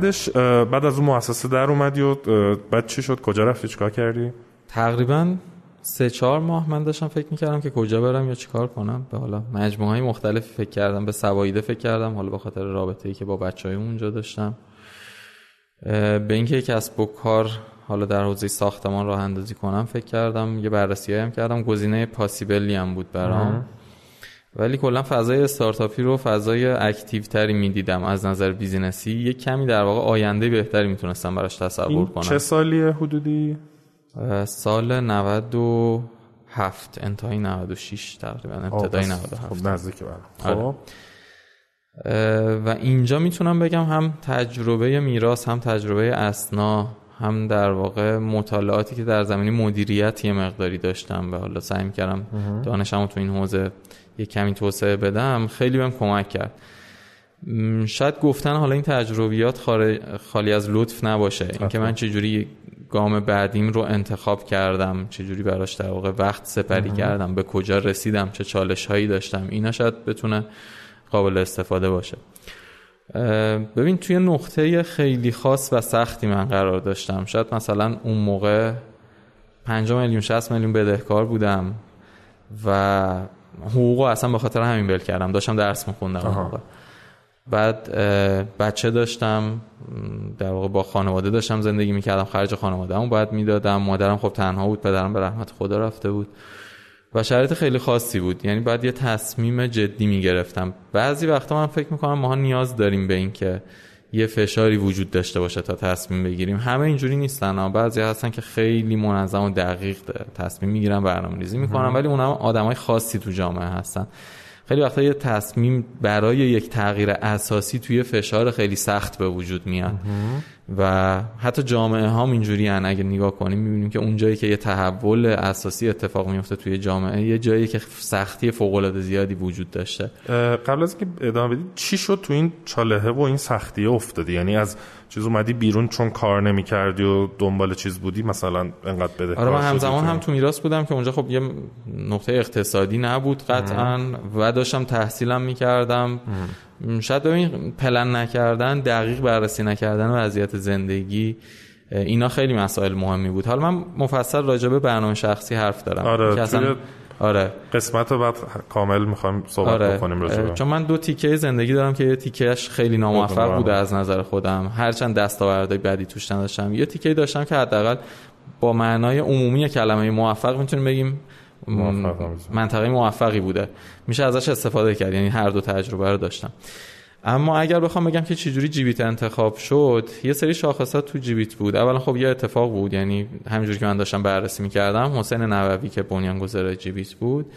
بعدش بعد از اون مؤسسه در اومدی و بعد چی شد؟ کجا رفتی؟ چیکار کردی؟ تقریبا سه چهار ماه من داشتم فکر می‌کردم که کجا برم یا چیکار کنم. به حالا مجموعه های مختلفی فکر کردم به صبا ایده فکر کردم حالا به خاطر رابطه ای که با بچه های اونجا داشتم. به اینکه کسب و کار حالا در حوزه ساختمان راه اندازی کنم فکر کردم یه بررسی هم کردم. گزینه possible ی هم بود برام. ولی کلا فضای استارتاپی رو فضای active تری می‌دیدم. از نظر business ی یه کمی در واقع آینده بهتری می‌تونستم براش تصور کنم. چه سالیه حدودی؟ سال 97 انتهای 96 تقریبا ابتدای 97 خب نزدیک آره. خب. و اینجا می‌تونم بگم هم تجربه میراث هم تجربه اسنا هم در واقع مطالعاتی که در زمینی مدیریت یه مقداری داشتم و حالا سعی کردم دانشمو تو این حوزه یه کمی توسعه بدم خیلی بهم کمک کرد. شاید گفتن حالا این تجربیات خالی از لطف نباشه. اینکه من چجوری گام بعدیم رو انتخاب کردم چجوری براش در واقع وقت سپری کردم به کجا رسیدم چه چالش هایی داشتم اینا شاید بتونه قابل استفاده باشه. ببین توی نقطه خیلی خاص و سختی من قرار داشتم. شاید مثلا اون موقع 5 میلیون 60 میلیون بدهکار بودم و حقوق اصلا به خاطر همین بل کردم. داشتم درس میخوندم اون موقع. بعد بچه داشتم در واقع با خانواده داشتم زندگی می‌کردم خرج خانواده همون باید می‌دادم. مادرم خب تنها بود پدرم به رحمت خدا رفته بود. و شرایط خیلی خاصی بود. یعنی باید یه تصمیم جدی می‌گرفتم. بعضی وقتا من فکر می‌کنم ماها نیاز داریم به این که یه فشاری وجود داشته باشه تا تصمیم بگیریم. همه اینجوری نیستن. بعضی هستن که خیلی منظم و دقیق تصمیم می‌گیرن برنامه ریزی می‌کنن ولی اونها آدمای خاصی تو جامعه هستن. خیلی وقتا یه تصمیم برای یک تغییر اساسی توی فشار خیلی سخت به وجود میاد. و حتی جامعه ها اینجوری هن. اگه نگاه کنیم می‌بینیم که اون جایی که یه تحول اساسی اتفاق میفته توی جامعه یه جایی که سختی فوق العاده زیادی وجود داشته. قبل از اینکه ادامه بدید چی شد تو این چالهه و این سختی افتادی؟ یعنی از چیز اومدی بیرون چون کار نمی‌کردی و دنبال چیز بودی مثلا انقدر بده آره من همزمان هم تو میراث بودم که اونجا خب یه نقطه اقتصادی نبود قطعا و داشتم تحصیلم می‌کردم. شاید ببین پلن نکردن دقیق بررسی نکردن وضعیت زندگی اینا خیلی مسائل مهمی بود. حالا من مفصل راجع به برنامه شخصی حرف دارم آره که اصلا آره. قسمت بعد کامل می‌خوام صحبت آره. بکنیم راجع چون من دو تیکه زندگی دارم که یه تیکهش خیلی ناموفق بوده از نظر خودم. هرچند دستاوردهای بدی توش نداشتم. یه تیکه داشتم که حداقل با معنای عمومی کلمه موفق می‌تونیم بگیم. منطقه موفقی بوده. میشه ازش استفاده کرد. یعنی هر دو تجربه رو داشتم. اما اگر بخوام بگم که چجوری جیبیت انتخاب شد یه سری شاخصات تو جیبیت بود. اولا خب یه اتفاق بود یعنی همینجوری که من داشتم بررسی می‌کردم حسین نووی که بنیانگذار جیبیت بود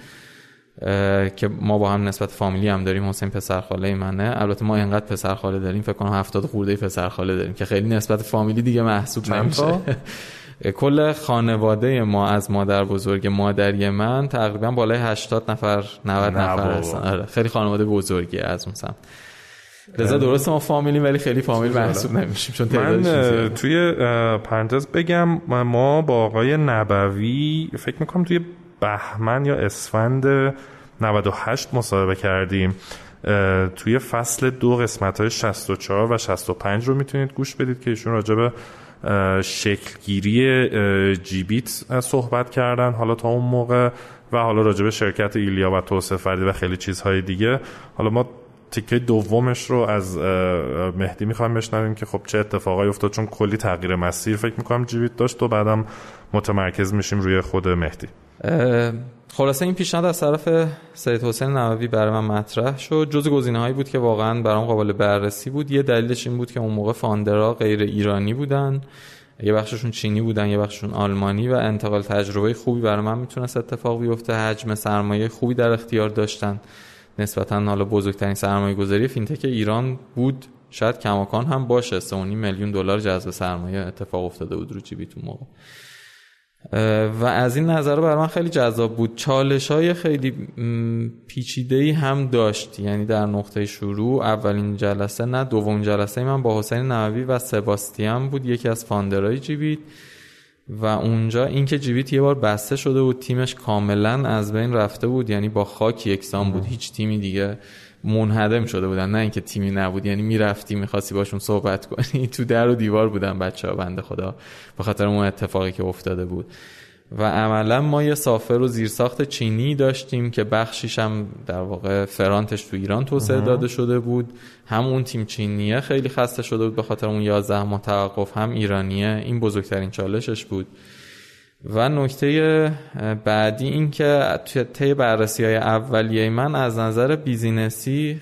که ما با هم نسبت فامیلی هم داریم حسین پسرخاله منه. البته ما اینقدر پسرخاله داریم فکر کنم 70 خورده پسرخاله داریم که خیلی نسبت فامیلی دیگه محسوب نمیشه. کل خانواده ما از مادر بزرگ مادری من تقریبا بالای 80 نفر 90 نفر هستن. آره خیلی خانواده بزرگی از اون سمت. لذا درست ما فامیلی ولی خیلی فامیل محسوب نمیشیم چون من توی پرانتز بگم ما با آقای نبوی فکر می‌کنم توی بهمن یا اسفند 98 مصاحبه کردیم. توی فصل دو قسمت های 64 و 65 رو می‌تونید گوش بدید که ایشون راجع به شکلگیری جیبیت صحبت کردن. حالا تا اون موقع و حالا راجع به شرکت ایلیا و توسعه فردی و خیلی چیزهای دیگه. حالا ما تیکه دومش رو از مهدی می‌خوایم بشنویم که خب چه اتفاقایی افتاد. چون کلی تغییر مسیر فکر می‌کنم جیبیت داشت و بعدم متمرکز میشیم روی خود مهدی. خلاصه این پیشنهاد از طرف سید حسین نووی برای من مطرح شد. جز گزینه هایی بود که واقعا برام قابل بررسی بود. یه دلیلش این بود که اون موقع فاندرا غیر ایرانی بودن. یه بخششون چینی بودن یه بخششون آلمانی و انتقال تجربه خوبی برای من می‌تونست اتفاق بیفته. حجم سرمایه خوبی در اختیار داشتن. نسبتا حالا بزرگترین سرمایه گذاری فینتک ایران بود. شاید کماکان هم باشه. 3.5 میلیون دلار جذب سرمایه اتفاق افتاده بود تو اون موقع. و از این نظر برای من خیلی جذاب بود. چالش های خیلی پیچیده هم داشت. یعنی در نقطه شروع اولین جلسه نه دومین جلسه من با حسین نووی و سباستیان بود. یکی از founder های جیبیت. و اونجا اینکه جیبیت یه بار بسته شده بود تیمش کاملا از بین رفته بود یعنی با خاک یکسان بود. هیچ تیمی دیگه منهدم شده بودن. نه اینکه تیمی نبود یعنی می‌رفتی می‌خواستی باشون صحبت کنی. تو در و دیوار بودن بچه ها بنده خدا. به خاطر اون اتفاقی که افتاده بود. و عملا ما یه سافر و زیرساخت چینی داشتیم که بخشیش هم در واقع فرانتش تو ایران توسعه داده شده بود. هم اون تیم چینیه خیلی خسته شده بود به خاطر اون 11 ماه توقف هم ایرانیه. این بزرگترین چالشش بود. و نکته بعدی این که طی بررسی های اولیه من از نظر business ی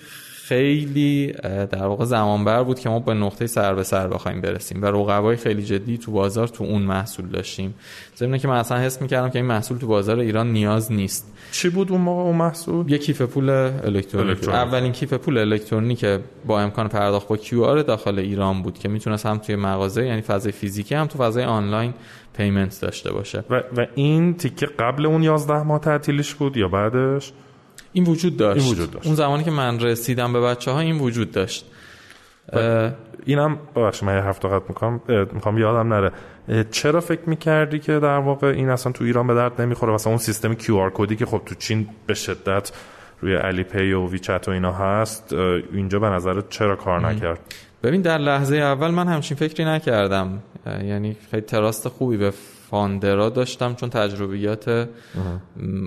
خیلی در واقع زمان بر بود که ما به نقطه سر به سر بخوایم برسیم و رقبای خیلی جدی تو بازار تو اون محصول داشتیم. ضمن که من اصلا حس می‌کردم که این محصول تو بازار ایران نیاز نیست. چی بود اون موقع اون محصول؟ یه کیف پول الکترونیک. اولین کیف پول الکترونیک با امکان پرداخت با QR داخل ایران بود که می‌تونست هم توی مغازه یعنی فضای فیزیکی هم تو فضای آنلاین payment داشته باشه. و, و این تیکه قبل اون 11 ماه تعطیلش بود یا بعدش؟ این وجود داشت. این وجود داشت. اون زمانی که من رسیدم به بچه ها این وجود داشت. اینم ببخشید من یه لحظه قطع می‌کنم می‌خوام یادم نره. چرا فکر می‌کردی که در واقع این اصلا تو ایران به درد نمی‌خوره؟ مثلا اون سیستم QR code ی که خب تو چین به شدت روی Alipay و WeChat و اینا هست اینجا به نظرت چرا کار نکرد؟ ببین در لحظه اول من همچین فکری نکردم. یعنی خیلی trust خوبی به founder ا داشتم چون تجربیات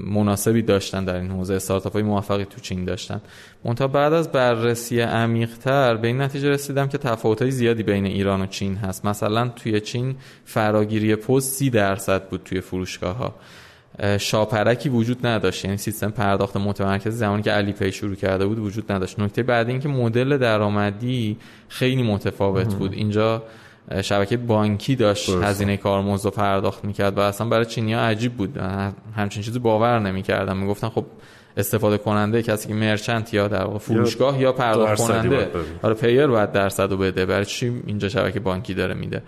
مناسبی داشتن در این حوزه استارتاپ های موفقی تو چین داشتن. منتها بعد از بررسی عمیقتر به این نتیجه رسیدم که تفاوت های زیادی بین ایران و چین هست. مثلا توی چین فراگیری پست 30 درصد بود توی فروشگاه ها شاپرکی وجود نداشت. یعنی سیستم پرداخت متمرکز زمانی که Alipay شروع کرده بود وجود نداشت. نکته بعد اینکه مدل درآمدی خیلی متفاوت بود. اینجا شبکه بانکی داشت هزینه کارمزد رو پرداخت می‌کرد و اصلا برای چینی ها عجیب بود. همچین چیزی باور نمی‌کردم می‌گفتن خب استفاده کننده کسی که مرچنت یا در فروشگاه یا پرداخت کننده. آره پیر باید درصد رو بده. برای چی اینجا شبکه بانکی داره میده؟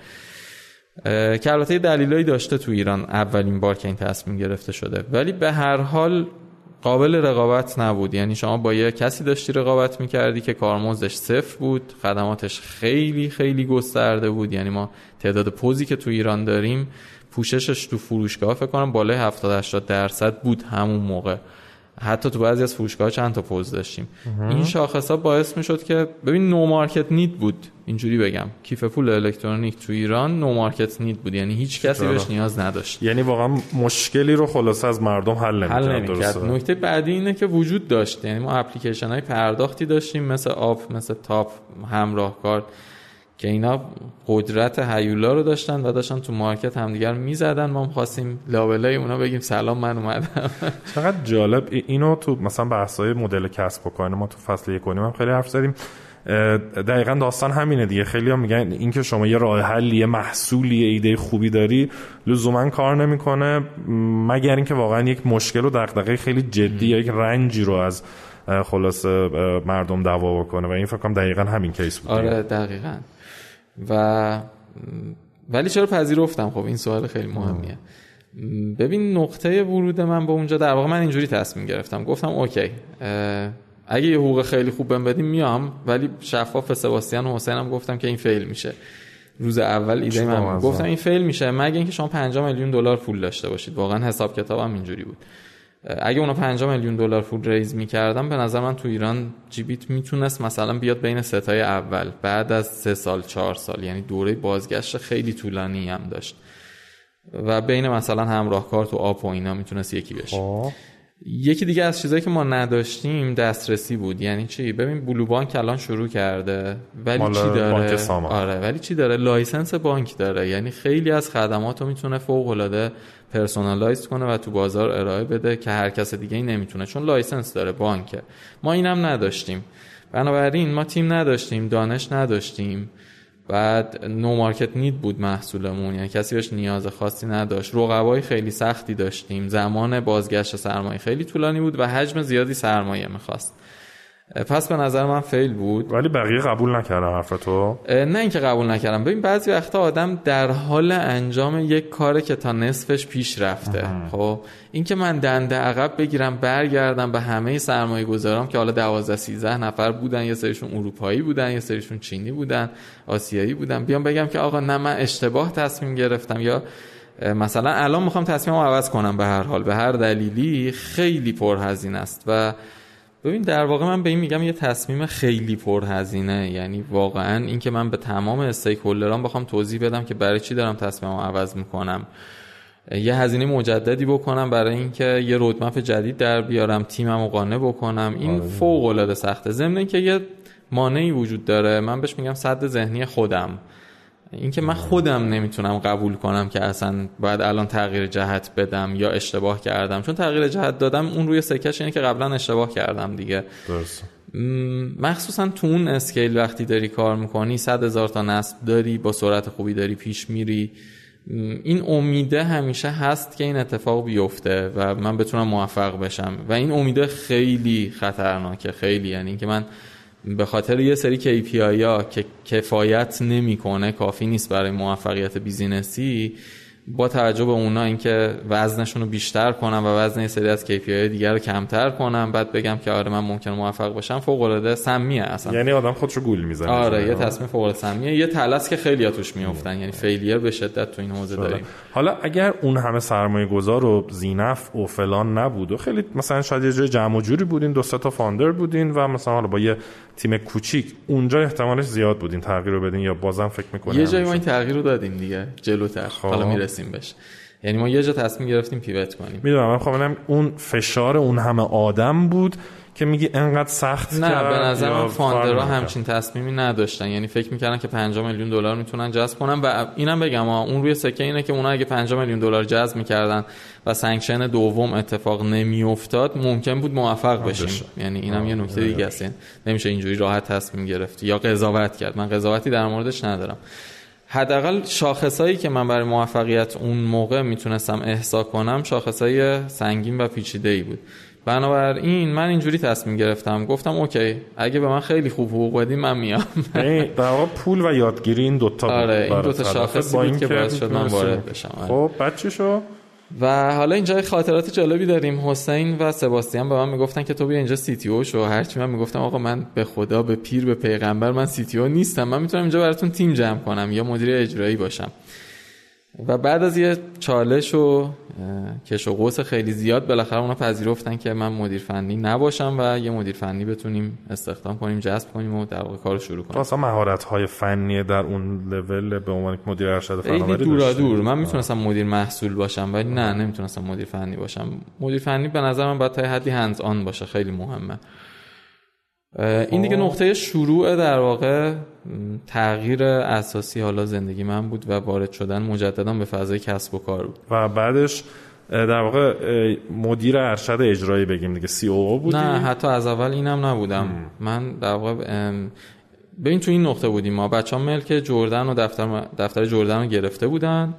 که البته دلیلایی داشته تو ایران اولین بار که این تصمیم گرفته شده. ولی به هر حال قابل رقابت نبود. یعنی شما با یه کسی داشتی رقابت می‌کردی که کارمزدش صفر بود خدماتش خیلی خیلی گسترده بود. یعنی ما تعداد پوزی که تو ایران داریم پوششش تو فروشگاه فکر کنم بالای 70 80 درصد بود همون موقع. حتی تو بعضی از فروشگاه چند تا پوز داشتیم. این شاخص ها باعث می شد که ببین no market need بود. اینجوری بگم. کیف پول الکترونیک تو ایران no market need بود. یعنی هیچ کسی بهش نیاز نداشت. یعنی واقعا مشکلی رو خاصی از مردم حل نمی‌کرد حل نکته بعدی اینه که وجود داشت. یعنی ما اپلیکیشن های پرداختی داشتیم مثل آپ مثل تاپ همراهکار. که اینا قدرت هیولا رو داشتن و داشتن تو مارکت همدیگر می‌زدن. ما خواستیم لابلای اونا بگیم سلام من اومدم. چقدر جالب. اینو تو مثلا بحثای مدل کسب و کار ما تو فصل یک هم خیلی حرف زدیم. دقیقا داستان همینه دیگه. خیلی هم میگن اینکه شما یه راه حلی یه محصولی یه ایده خوبی داری لزوما کار نمی‌کنه مگر اینکه واقعا یک مشکل و دغدغه خیلی جدی یا یک رنجی رو از خاص مردم دوا بکنه. و این فکر کنم دقیقا همین case بود آره دقیقا. و ولی چرا پذیرفتم؟ خب این سوال خیلی مهمیه. ببین نقطه ورود من به اونجا در واقع من اینجوری تصمیم گرفتم. گفتم OK اگه یه حقوق خیلی خوب بهم بدین میام. ولی شفاف سباستیان و حسینم گفتم که این fail میشه. روز اول ایده من گفتم این fail میشه. مگه اینکه شما 5 میلیون دلار پول داشته باشید. واقعا حساب کتابم اینجوری بود. اگه اونا 5 میلیون دلار پول raise می‌کردن به نظر من تو ایران جیبیت می‌تونست مثلا بیاد بین سه تای اول بعد از سه سال چهار سال یعنی دوره بازگشت خیلی طولانی هم داشت و بین مثلا همراه کارت و آپ و اینا می‌تونست یکی بشه آه. یکی دیگه از چیزایی که ما نداشتیم دسترسی بود. یعنی چی؟ ببین بلو بانک الان شروع کرده ولی چی داره؟ آره ولی چی داره؟ license بانک داره. یعنی خیلی از خدمات رو می‌تونه فوق العاده personalize کنه و تو بازار ارائه بده که هر کس دیگه ای نمی‌تونه. چون license داره بانکه. ما اینم نداشتیم. بنابراین ما تیم نداشتیم دانش نداشتیم. بعد no market need بود محصولمون. یعنی کسی بهش نیاز خاصی نداشت. رقبای خیلی سختی داشتیم. زمان بازگشت سرمایه خیلی طولانی بود و حجم زیادی سرمایه می‌خواست. پس به نظر من fail بود. ولی بقیه قبول نکردن حرفتو نه اینکه قبول نکردن. ببین بعضی وقتا آدم در حال انجام یک کاره که تا نصفش پیش رفته. خب اینکه من دنده عقب بگیرم برگردم به همه سرمایه گذارم که حالا 12 13 نفر بودن یه سریشون اروپایی بودن یه سریشون چینی بودن آسیایی بودن. بیام بگم که آقا نه من اشتباه تصمیم گرفتم یا مثلا الان می‌خوام تصمیمم عوض کنم به هر حال. به هر دلیلی خیلی پرهزینه است و ببین در واقع من به این میگم یه تصمیم خیلی پرهزینه یعنی واقعا اینکه من به تمام استیک بخوام توضیح بدم که برای چی دارم تصمیمم عوض می‌کنم. یه هزینه مجددی بکنم برای اینکه یه رودمپ جدید در بیارم تیمم قانع بکنم. این آره. فوق العاده سخته. ضمن اینکه یه مانعی وجود داره من بهش میگم صد ذهنی خودم. اینکه من خودم نمی‌تونم قبول کنم که اصلا باید الان تغییر جهت بدم یا اشتباه کردم. چون تغییر جهت دادم اون روی سکش اینه که قبلا اشتباه کردم دیگه. درست مخصوصا تو اون اسکیل وقتی داری کار می‌کنی صد هزار تا نصب داری با سرعت خوبی داری پیش میری. این امیده همیشه هست که این اتفاق بیفته و من بتونم موفق بشم. و این امیده خیلی خطرناکه خیلی. یعنی اینکه من به خاطر یه سری KPI ها که کفایت نمی‌کنه کافی نیست برای موفقیت business ی با توجه به اونا اینکه وزنشون رو بیشتر کنم و وزن یه سری از KPI دیگر رو کمتر کنم بعد بگم که آره من ممکن موفق باشم فوق العاده سمیه اصلا. یعنی آدم خودشو گول می‌زنه آره یه تصمیم فوق العاده سمیه. یه تله‌س که خیلی توش میافتن یعنی failure به شدت تو این حوزه داریم. حالا اگر اون همه سرمایه گذار و زینف و فلان نبود و خیلی مثلا شاید یه جای جمع و جوری بودین دو تا فاندر بودین و مثلا حالا با یه تیم کوچیک اونجا احتمالش زیاد بودین تغییر رو بدین یا بازم فکر می‌کنم یه جایی ما این تغییر رو دادیم دیگه جلوتر. خب. حالا می‌رسیم. بهش. یعنی ما یه جا تصمیم گرفتیم پیوت کنیم. می‌دونم من خب اون فشار اون همه آدم بود که میگی انقدر سخت نه به نظر من فاندرها همچین تصمیمی نداشتن. یعنی فکر می‌کردن که 5 میلیون دلار می‌تونن جذب کنن و اینم بگم اون روی سکه اینه که اونا اگه 5 میلیون دلار جذب می‌کردن و سانکشن دوم اتفاق نمیافتاد ممکن بود موفق بشیم. یعنی اینم یه نکته دیگه است. یعنی نمیشه اینجوری راحت تصمیم گرفت یا قضاوت کرد. من قضاوتی در موردش ندارم. حداقل شاخصایی که من برای موفقیت اون موقع می‌تونستم احسا کنم شاخصای سنگین و پیچیده ای بود. بنابراین من اینجوری تصمیم گرفتم. گفتم اوکی اگه به من خیلی خوب حقوق بدین من میام. یعنی در پول و یادگیری این دوتا آره این دوتا شاخصی بود که باعث شد من وارد بشم. آره. خب بعد شو و حالا اینجا خاطرات جالبی داریم. حسین و سباستیان به من می‌گفتن که تو بیا اینجا سی تی او شو. هرچی من می‌گفتم آقا من به خدا به پیر به پیغمبر من سی تی او نیستم. من می‌تونم اینجا براتون تیم جمع کنم یا مدیر اجرایی باشم. و بعد از یه چالش و کش و قوس خیلی زیاد بالاخره اونا پذیرفتن که من مدیر فنی نباشم و یه مدیر فنی بتونیم استخدام کنیم جذب کنیم و در واقع کارو شروع کنیم. اصلا مهارت های فنی در اون لول به عنوان مدیر ارشد فناوری دورا دور من می‌تونستم مدیر محصول باشم ولی نه نمی‌تونستم مدیر فنی باشم. مدیر فنی به نظر من باید تا حدی هندز آن باشه خیلی مهمه. این دیگه. نقطه شروع در واقع تغییر اساسی حالا زندگی من بود و وارد شدن مجددا به فضای کسب و کار بود. و بعدش در واقع مدیر ارشد اجرایی بگیم دیگه سی او بودی؟ نه حتی از اول اینم نبودم. من در واقع ببین تو این نقطه بودیم ما. بچه ها ملک جردن و دفتر, دفتر جردن رو گرفته بودن.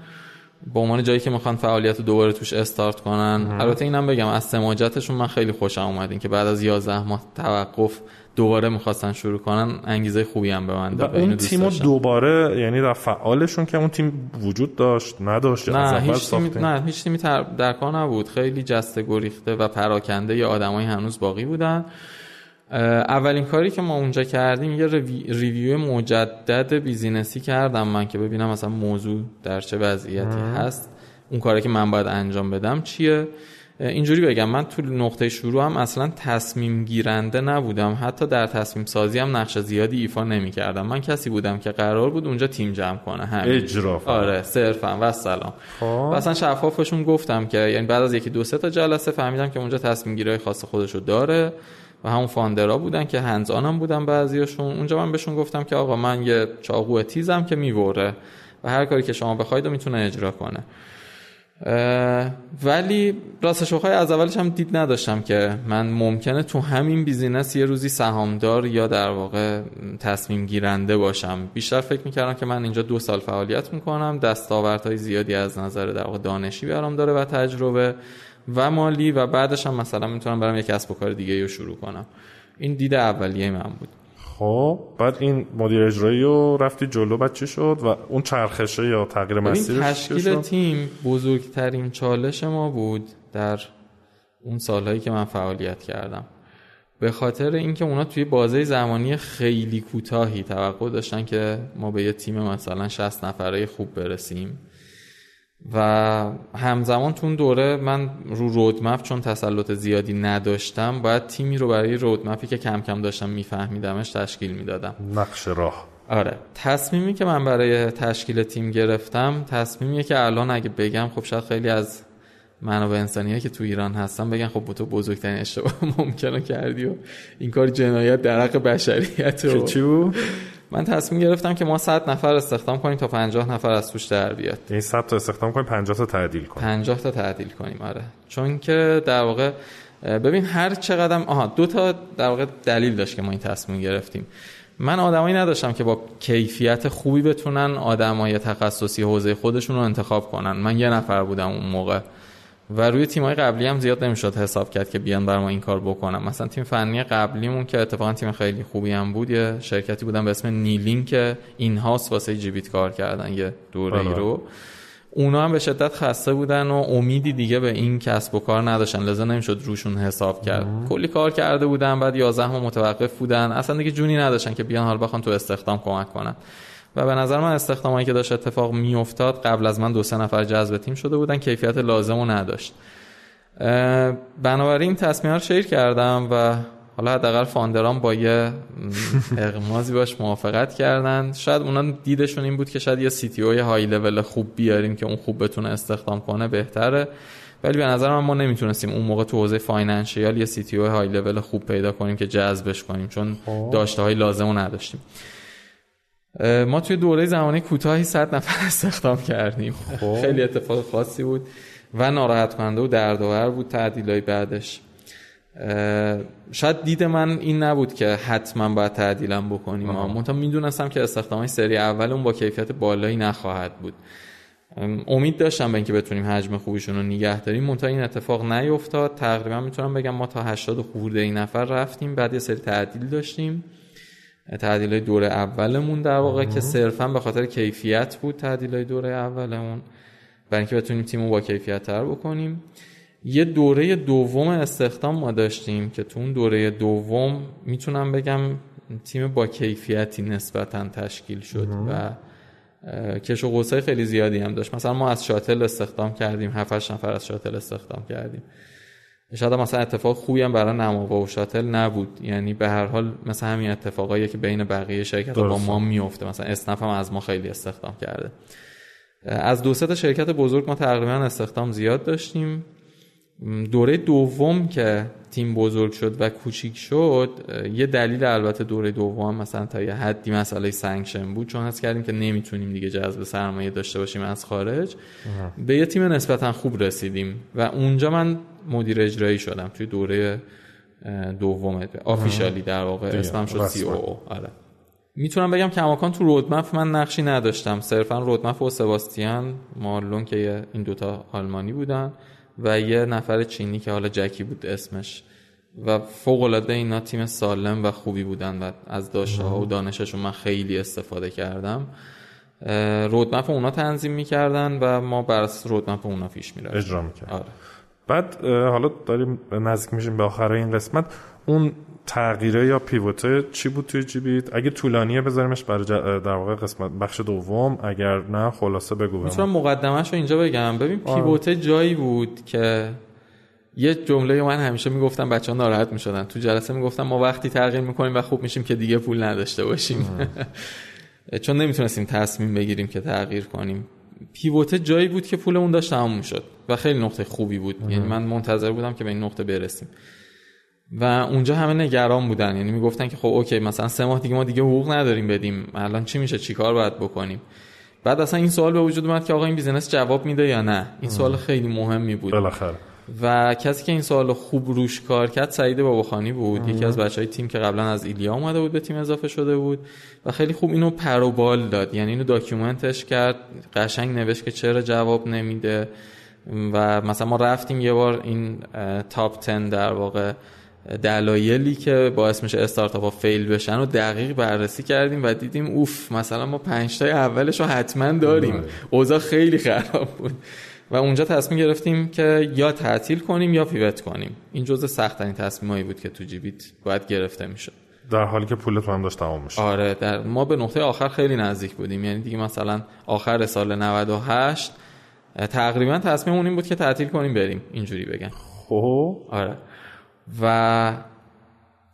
به عنوان جایی که می‌خوان فعالیت رو دوباره توش استارت کنن. البته اینم بگم از سماجتشون من خیلی خوشم اومد. که بعد از 11 ماه توقف دوباره می‌خواستن شروع کنن انگیزه خوبی هم به من داد اون تیم دوباره یعنی در فعالشون که اون تیم وجود داشت نداشت نه هیچ تیمی نه هیچ تیمی در کار نبود. خیلی جسته گریخته و پراکنده یه آدمایی هنوز باقی بودن. اولین کاری که ما اونجا کردیم یه review مجدد business ی کردم من که ببینم مثلا موضوع در چه وضعیتی هست. اون کاری که من باید انجام بدم چیه؟ اینجوری بگم من تو نقطه شروع هم اصلا تصمیم گیرنده نبودم. حتی در تصمیم سازی هم نقش زیادی ایفا نمی کردم من کسی بودم که قرار بود اونجا تیم جمع کنه. همین. اجرا آره صرفا. والسلام. خب. و اصلا شفافشون گفتم که یعنی بعد از یکی دو سه تا جلسه فهمیدم که اونجا تصمیم گیرای خاص خودشو داره. و همون founder ا بودن که hands-on م بودن بعضیاشون. اونجا من بهشون گفتم که آقا من یه چاقو تیزم که میبره و هر کاری که شما بخواید می‌تونه اجرا کنه. ولی راستش بخوای از اولش هم دید نداشتم که من ممکنه تو همین business یه روزی سهامدار یا در واقع تصمیم گیرنده باشم. بیشتر فکر می‌کردم که من اینجا دو سال فعالیت می‌کنم دستاوردهای زیادی از نظر در واقع دانشی برام داره و تجربه و مالی و بعدش هم مثلا می‌تونم برم یک کسب و کار دیگه رو شروع کنم. این دید اولیه من بود. خب بعد این مدیر اجرایی رو رفتی جلو بعد چی شد؟ و اون چرخشه یا تغییر مسیر تشکیل تیم بزرگترین چالش ما بود در اون سالهایی که من فعالیت کردم. به خاطر اینکه اونا توی بازه زمانی خیلی کوتاهی توقع داشتن که ما به یه تیم مثلا 60 نفره خوب برسیم. و همزمان تو اون دوره من رو رودمپ چون تسلط زیادی نداشتم باید تیمی رو برای رودمپی که کم کم داشتم میفهمیدمش تشکیل می‌دادم. نقش راه. آره. تصمیمی که من برای تشکیل تیم گرفتم تصمیمیه که الان اگه بگم خب شاید خیلی از منابع انسانی که تو ایران هستن بگن خب تو بزرگترین اشتباه ممکنه کردی و این کار جنایت در حق بشریت و من تصمیم گرفتم که ما 100 نفر استخدام کنیم تا 50 نفر از توش در بیاد. این 100 تا استخدام کنیم 50 تا تعدیل کنیم. 50 تا تعدیل کنیم آره. چون که در واقع ببین هر چقدر آها دو تا در واقع دلیل داشت که ما این تصمیم گرفتیم. من آدمایی نداشتم که با کیفیت خوبی بتونن آدمای تخصصی حوزه خودشون رو انتخاب کنن. من یه نفر بودم اون موقع. و روی تیمای قبلی هم زیاد نمی‌شد حساب کرد که بیان بر ما این کار بکنم مثلا تیم فنی قبلیمون که اتفاقا تیم خیلی خوبی هم بود یه شرکتی بودن به اسم نیلین که این هاست واسه جیبیت کار کردن یه دوره ای رو. اونا هم به شدت خسته بودن و امیدی دیگه به این کسب و کار نداشتن. لذا نمی‌شد روشون حساب کرد. کلی کار کرده بودن بعد 11 ماه متوقف بودن. اصلا دیگه جونی نداشتن که بیان حال بخوان تو استخدام کمک کنن. و به نظر من استخدامایی که داشت اتفاق میافتاد قبل از من دو سه نفر جذب تیم شده بودن کیفیت لازم و نداشت. بنابراین تصمیم رو شیر کردم و حالا حداقل فاندران با یه اغمازی باش موافقت کردن. شاید اونا دیدشون این بود که شاید یه سی تی او های لول خوب بیاریم که اون خوب بتونه استخدام کنه بهتره. ولی به نظر من ما نمی‌تونستیم اون موقع تو حوزه فاینانشیال یه سی تی او های لول خوب پیدا کنیم که جذبش کنیم چون خب. داشته های لازم رو نداشتیم. ما توی دوره زمانی کوتاهی 100 نفر استخدام کردیم. خب. خیلی اتفاق خاصی بود و ناراحت کننده و دردآور بود تعدیلای بعدش. شاید دید من این نبود که حتما باید تعدیلم بکنیم. منتها می‌دونستم که استخدام سری اول اون با کیفیت بالایی نخواهد بود. امید داشتم به اینکه بتونیم حجم خوبیشون رو نگه داریم. منتها این اتفاق نیفتاد. تقریبا می‌تونم بگم ما تا 80 خورده این نفر رفتیم بعد یه سری تعدیل داشتیم. تعدیل های دوره اولمون در واقع که صرفا به خاطر کیفیت بود تعدیل های دوره اولمون برای اینکه بتونیم تیم با کیفیت تر بکنیم. یه دوره دوم استخدام ما داشتیم که تو اون دوره دوم می‌تونم بگم تیم با کیفیتی نسبتا تشکیل شد و کش و قوسای خیلی زیادی هم داشت. مثلا ما از شاتل استخدام کردیم 7 نفر از شاتل استخدام کردیم. شاید مثلا اتفاق خوبی هم برای نماوا و شاتل نبود. یعنی به هر حال مثلا همین اتفاقایی که بین بقیه شرکت با ما میفته. مثلا اسنپ هم از ما خیلی استخدام کرده. از دو تا شرکت بزرگ ما تقریبا استخدام زیاد داشتیم. دوره دوم که تیم بزرگ شد و کوچیک شد یه دلیل البته دوره دوم مثلا تا یه حدی مسئله سنگشن بود چون حس کردیم که نمی‌تونیم دیگه جذب سرمایه داشته باشیم از خارج. به یه تیم نسبتا خوب رسیدیم و اونجا من مدیر اجرایی شدم توی دوره دوم آفیشالی در واقع. اسمم شد سی او آره. می‌تونم بگم کماکان تو رودمپ من نقشی نداشتم. صرفا رودمپ و سباستیان مارلون که این دوتا آلمانی بودن. و یه نفر چینی که حالا جکی بود اسمش. و فوق العاده اینا تیم سالم و خوبی بودن و از داشته ها و دانششون من خیلی استفاده کردم. رودمپ اونا تنظیم می‌کردن و ما بر اساس رودمپ اونا پیش می‌رفتیم. اجرا می‌کرد آره. بعد حالا داریم نزدیک میشیم به آخر این قسمت. اون تغییره یا پیوته چی بود توی جیبیت؟ اگه طولانیه بذاریمش برای در واقع قسمت بخش دوم اگر نه خلاصه بگو می‌تونم مقدمش رو اینجا بگم. ببین پیوته جایی بود که یه جمله من همیشه می‌گفتم بچه ها ناراحت می‌شدن. تو جلسه می‌گفتم ما وقتی تغییر می‌کنیم و خوب میشیم که دیگه پول نداشته باشیم. چون نمی‌تونستیم تصمیم بگیریم که تغییر کنیم. pivot ه جایی بود که پولمون داشت تموم شد و خیلی نقطه خوبی بود. یعنی من منتظر بودم که به این نقطه برسیم. و اونجا همه نگران بودن. یعنی می‌گفتن که خب okay مثلا سه ماه دیگه ما دیگه حقوق نداریم بدیم. الان چی میشه؟ چیکار باید بکنیم؟ بعد اصلا این سوال به وجود اومد که آقا این business جواب میده یا نه؟ این سوال خیلی مهمی بود. بالاخره. و کسی که این سوال خوب روش کار کرد سعید باباخانی بود. یکی از بچه های تیم که قبلا از ایلیا اومده بود به تیم اضافه شده بود. و خیلی خوب اینو پروبال داد. یعنی اینو document ش کرد. قشنگ نوشت که چرا جواب نمیده. و مثلا ما رفتیم یه بار این top 10 در واقع دلایلی که باعث میشه استارتاپ ها fail بشن و دقیق بررسی کردیم و دیدیم اوف مثلا ما پنج تای اولش رو حتما داریم. بله. اوضاع خیلی خراب بود. و اونجا تصمیم گرفتیم که یا تعطیل کنیم یا pivot کنیم. این جزء سخت ترین تصمیمایی بود که تو جیبیت باید گرفته می‌شد. در حالی که پولت هم داشت تمام میشه آره در ما به نقطه آخر خیلی نزدیک بودیم. یعنی دیگه مثلا آخر سال 98 تقریبا تصمیممون این بود که تعطیل کنیم بریم. اینجوری بگن خب. آره. و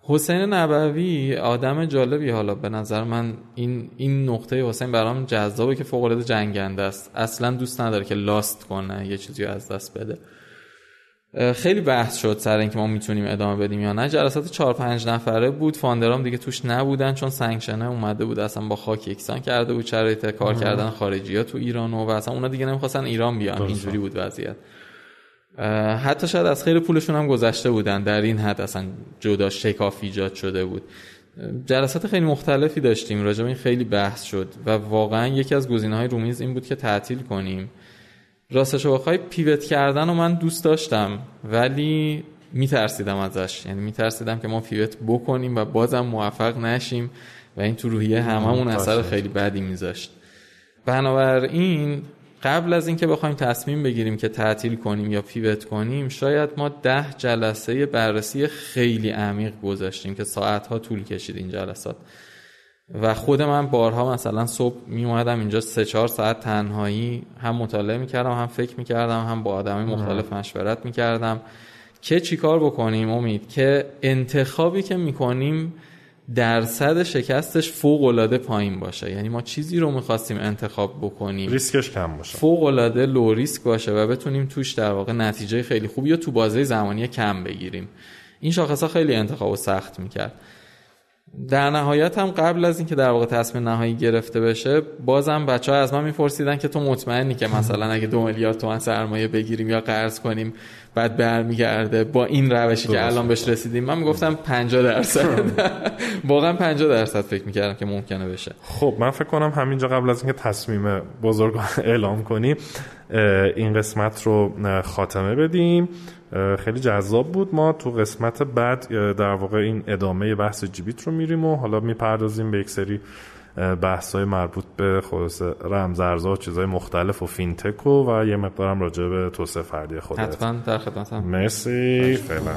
حسین نبوی آدم جالبی. حالا به نظر من این این نقطه حسین برام جذابه که فوق العاده جنگنده است. اصلا دوست نداره که لاست کنه یه چیزی از دست بده. خیلی بحث شد سر اینکه ما می‌تونیم ادامه بدیم یا نه. جلسات 4 5 نفره بود. فاندرام دیگه توش نبودن چون سانکشنه اومده بود. اصلا با خاک یکسان کرده بود. شرایط کار کردن خارجی ها تو ایران و اصلا اونا دیگه نمی‌خواستن ایران بیان. اینجوری بود وضعیت. حتی شاید از خیر پولشون هم گذشته بودن. در این حد اصلا جدا شکاف ایجاد شده بود. جلسات خیلی مختلفی داشتیم. راجع این خیلی بحث شد و واقعا یکی از های رومیز این بود که تعطیل کنیم. راستش بخوای پیوت کردن و من دوست داشتم ولی میترسیدم ازش. یعنی میترسیدم که ما پیوت بکنیم و بازم موفق نشیم و این تو روحیه هممون اثر خیلی بدی میذاشت. بنابراین قبل از اینکه بخوایم تصمیم بگیریم که تعطیل کنیم یا پیوت کنیم شاید ما ده جلسه بررسی خیلی عمیق گذاشتیم که ساعتها طول کشید این جلسات. و خود من بارها مثلا صبح می اومدم اینجا سه چهار ساعت تنهایی هم مطالعه می‌کردم هم فکر می‌کردم هم با آدمی مختلف مشورت می‌کردم. که چیکار بکنیم؟ امید که انتخابی که می‌کنیم درصد شکستش فوق العاده پایین باشه. یعنی ما چیزی رو می‌خواستیم انتخاب بکنیم ریسکش کم باشه. فوق العاده لو ریسک باشه و بتونیم توش در واقع نتیجه خیلی خوبی یا تو بازه زمانی کم بگیریم. این شاخص ها خیلی انتخاب سخت می‌کرد. در نهایت هم قبل از اینکه در واقع تصمیم نهایی گرفته بشه بازم بچه ها از من میپرسیدن که تو مطمئنی که مثلا اگه دو میلیارد تومن سرمایه بگیریم یا قرض کنیم بعد برمیگرده با این روشی که الان بهش رسیدیم. من می‌گفتم 50 درصد. واقعا 50 درصد فکر می‌کردم که ممکنه بشه. خب من فکر کنم همینجا قبل از اینکه تصمیم بزرگ اعلام کنیم این قسمت رو خاتمه بدیم. خیلی جذاب بود. ما تو قسمت بعد در واقع این ادامه بحث جیبیت رو میریم و حالا می‌پردازیم به یک سری بحث های مربوط به خلاص رمزارزها و چیزهای مختلف و فینتک و, و یه مقدارم راجع به توسعه فردی خود حتما در خدمتم. مرسی. فعلا.